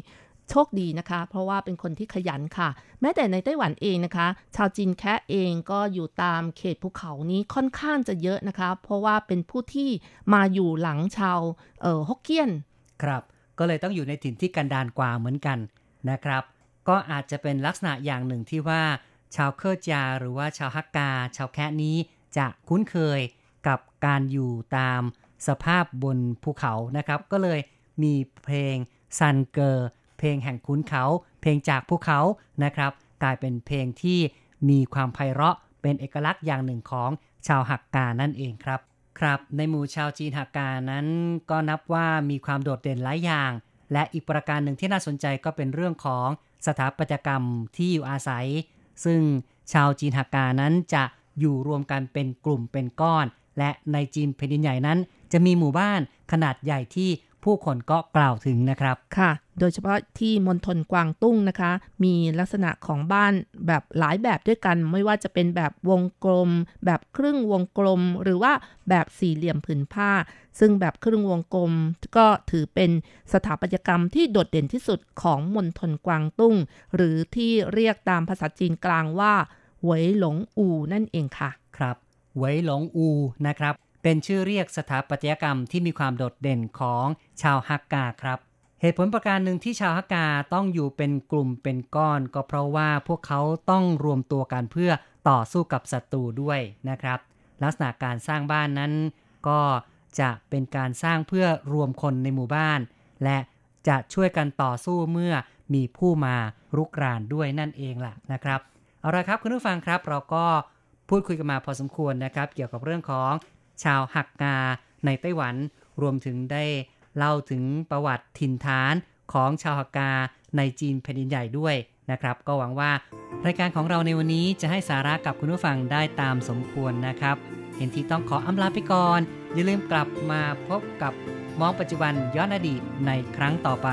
โชคดีนะคะ เพราะว่าเป็นคนที่ขยันค่ะ แม้แต่ในไต้หวันเองนะคะ ชาวจีนแคะเองก็อยู่ตามเขตภูเขานี้ค่อนข้างจะเยอะนะคะ เพราะว่าเป็นผู้ที่มาอยู่หลังชาวเอ่อฮกเกี้ยน ครับ ก็เลยต้องอยู่ในถิ่นที่กันดานกว่าเหมือนกันนะครับ ก็อาจจะเป็นลักษณะอย่างหนึ่งที่ว่า ชาวเคอร์จา หรือว่าชาวฮักกา ชาวแคะนี้จะคุ้นเคยกับการอยู่ตามสภาพบนภูเขานะครับ ก็เลยมีเพลงซันเกอร์ เพลงแห่งคุ้นเขา เพลงจากภูเขานะครับ กลายเป็นเพลงที่มีความไพเราะเป็นเอกลักษณ์อย่างหนึ่งของชาวหักกานั่นเองครับ ครับ ในหมู่ชาวจีนหักกานั้น ก็นับว่ามีความโดดเด่นหลายอย่าง และอีกประการหนึ่งที่น่าสนใจก็เป็นเรื่องของสถาปัตยกรรมที่อยู่อาศัย ซึ่งชาวจีนหักกานั้นจะอยู่รวมกันเป็นกลุ่มเป็นก้อน และในจีนแผ่นดินใหญ่นั้น จะมีหมู่บ้านขนาดใหญ่ที่ ผู้คนก็กล่าวถึงนะครับค่ะ โดยเฉพาะที่มณฑลกวางตุ้งนะคะ มีลักษณะของบ้านแบบหลายแบบด้วยกัน ไม่ว่าจะเป็นแบบวงกลม แบบครึ่งวงกลม หรือว่าแบบสี่เหลี่ยมผืนผ้า ซึ่งแบบครึ่งวงกลม ก็ถือเป็นสถาปัตยกรรมที่โดดเด่นที่สุดของมณฑลกวางตุ้ง หรือที่เรียกตามภาษาจีนกลางว่าเหวยหลงอูนั่นเองค่ะ ครับเหวยหลงอูนะครับ เป็นชื่อเรียกสถาปัตยกรรมที่มีความโดดเด่นของชาวฮักกาครับ เหตุผลประการหนึ่งที่ชาวฮักกาต้องอยู่เป็นกลุ่มเป็นก้อน ก็เพราะว่าพวกเขาต้องรวมตัวกันเพื่อต่อสู้กับศัตรูด้วยนะครับ ลักษณะการสร้างบ้านนั้น ก็จะเป็นการสร้างเพื่อรวมคนในหมู่บ้าน และจะช่วยกันต่อสู้เมื่อมีผู้มารุกรานด้วยนั่นเองล่ะนะครับ เอาละครับคุณผู้ฟังครับเราก็พูดคุยกันมาพอสมควรนะครับ เกี่ยวกับเรื่องของ ชาวหักกาในไต้หวัน รวมถึงได้เล่าถึงประวัติถิ่นฐานของชาวหักกาในจีนแผ่นดินใหญ่ด้วยนะครับ ก็หวังว่ารายการของเราในวันนี้จะให้สาระกับคุณผู้ฟังได้ตามสมควรนะครับ เห็นที่ต้องขออำลาไปก่อน อย่าลืมกลับมาพบกับมองปัจจุบันย้อนอดีตในครั้งต่อไป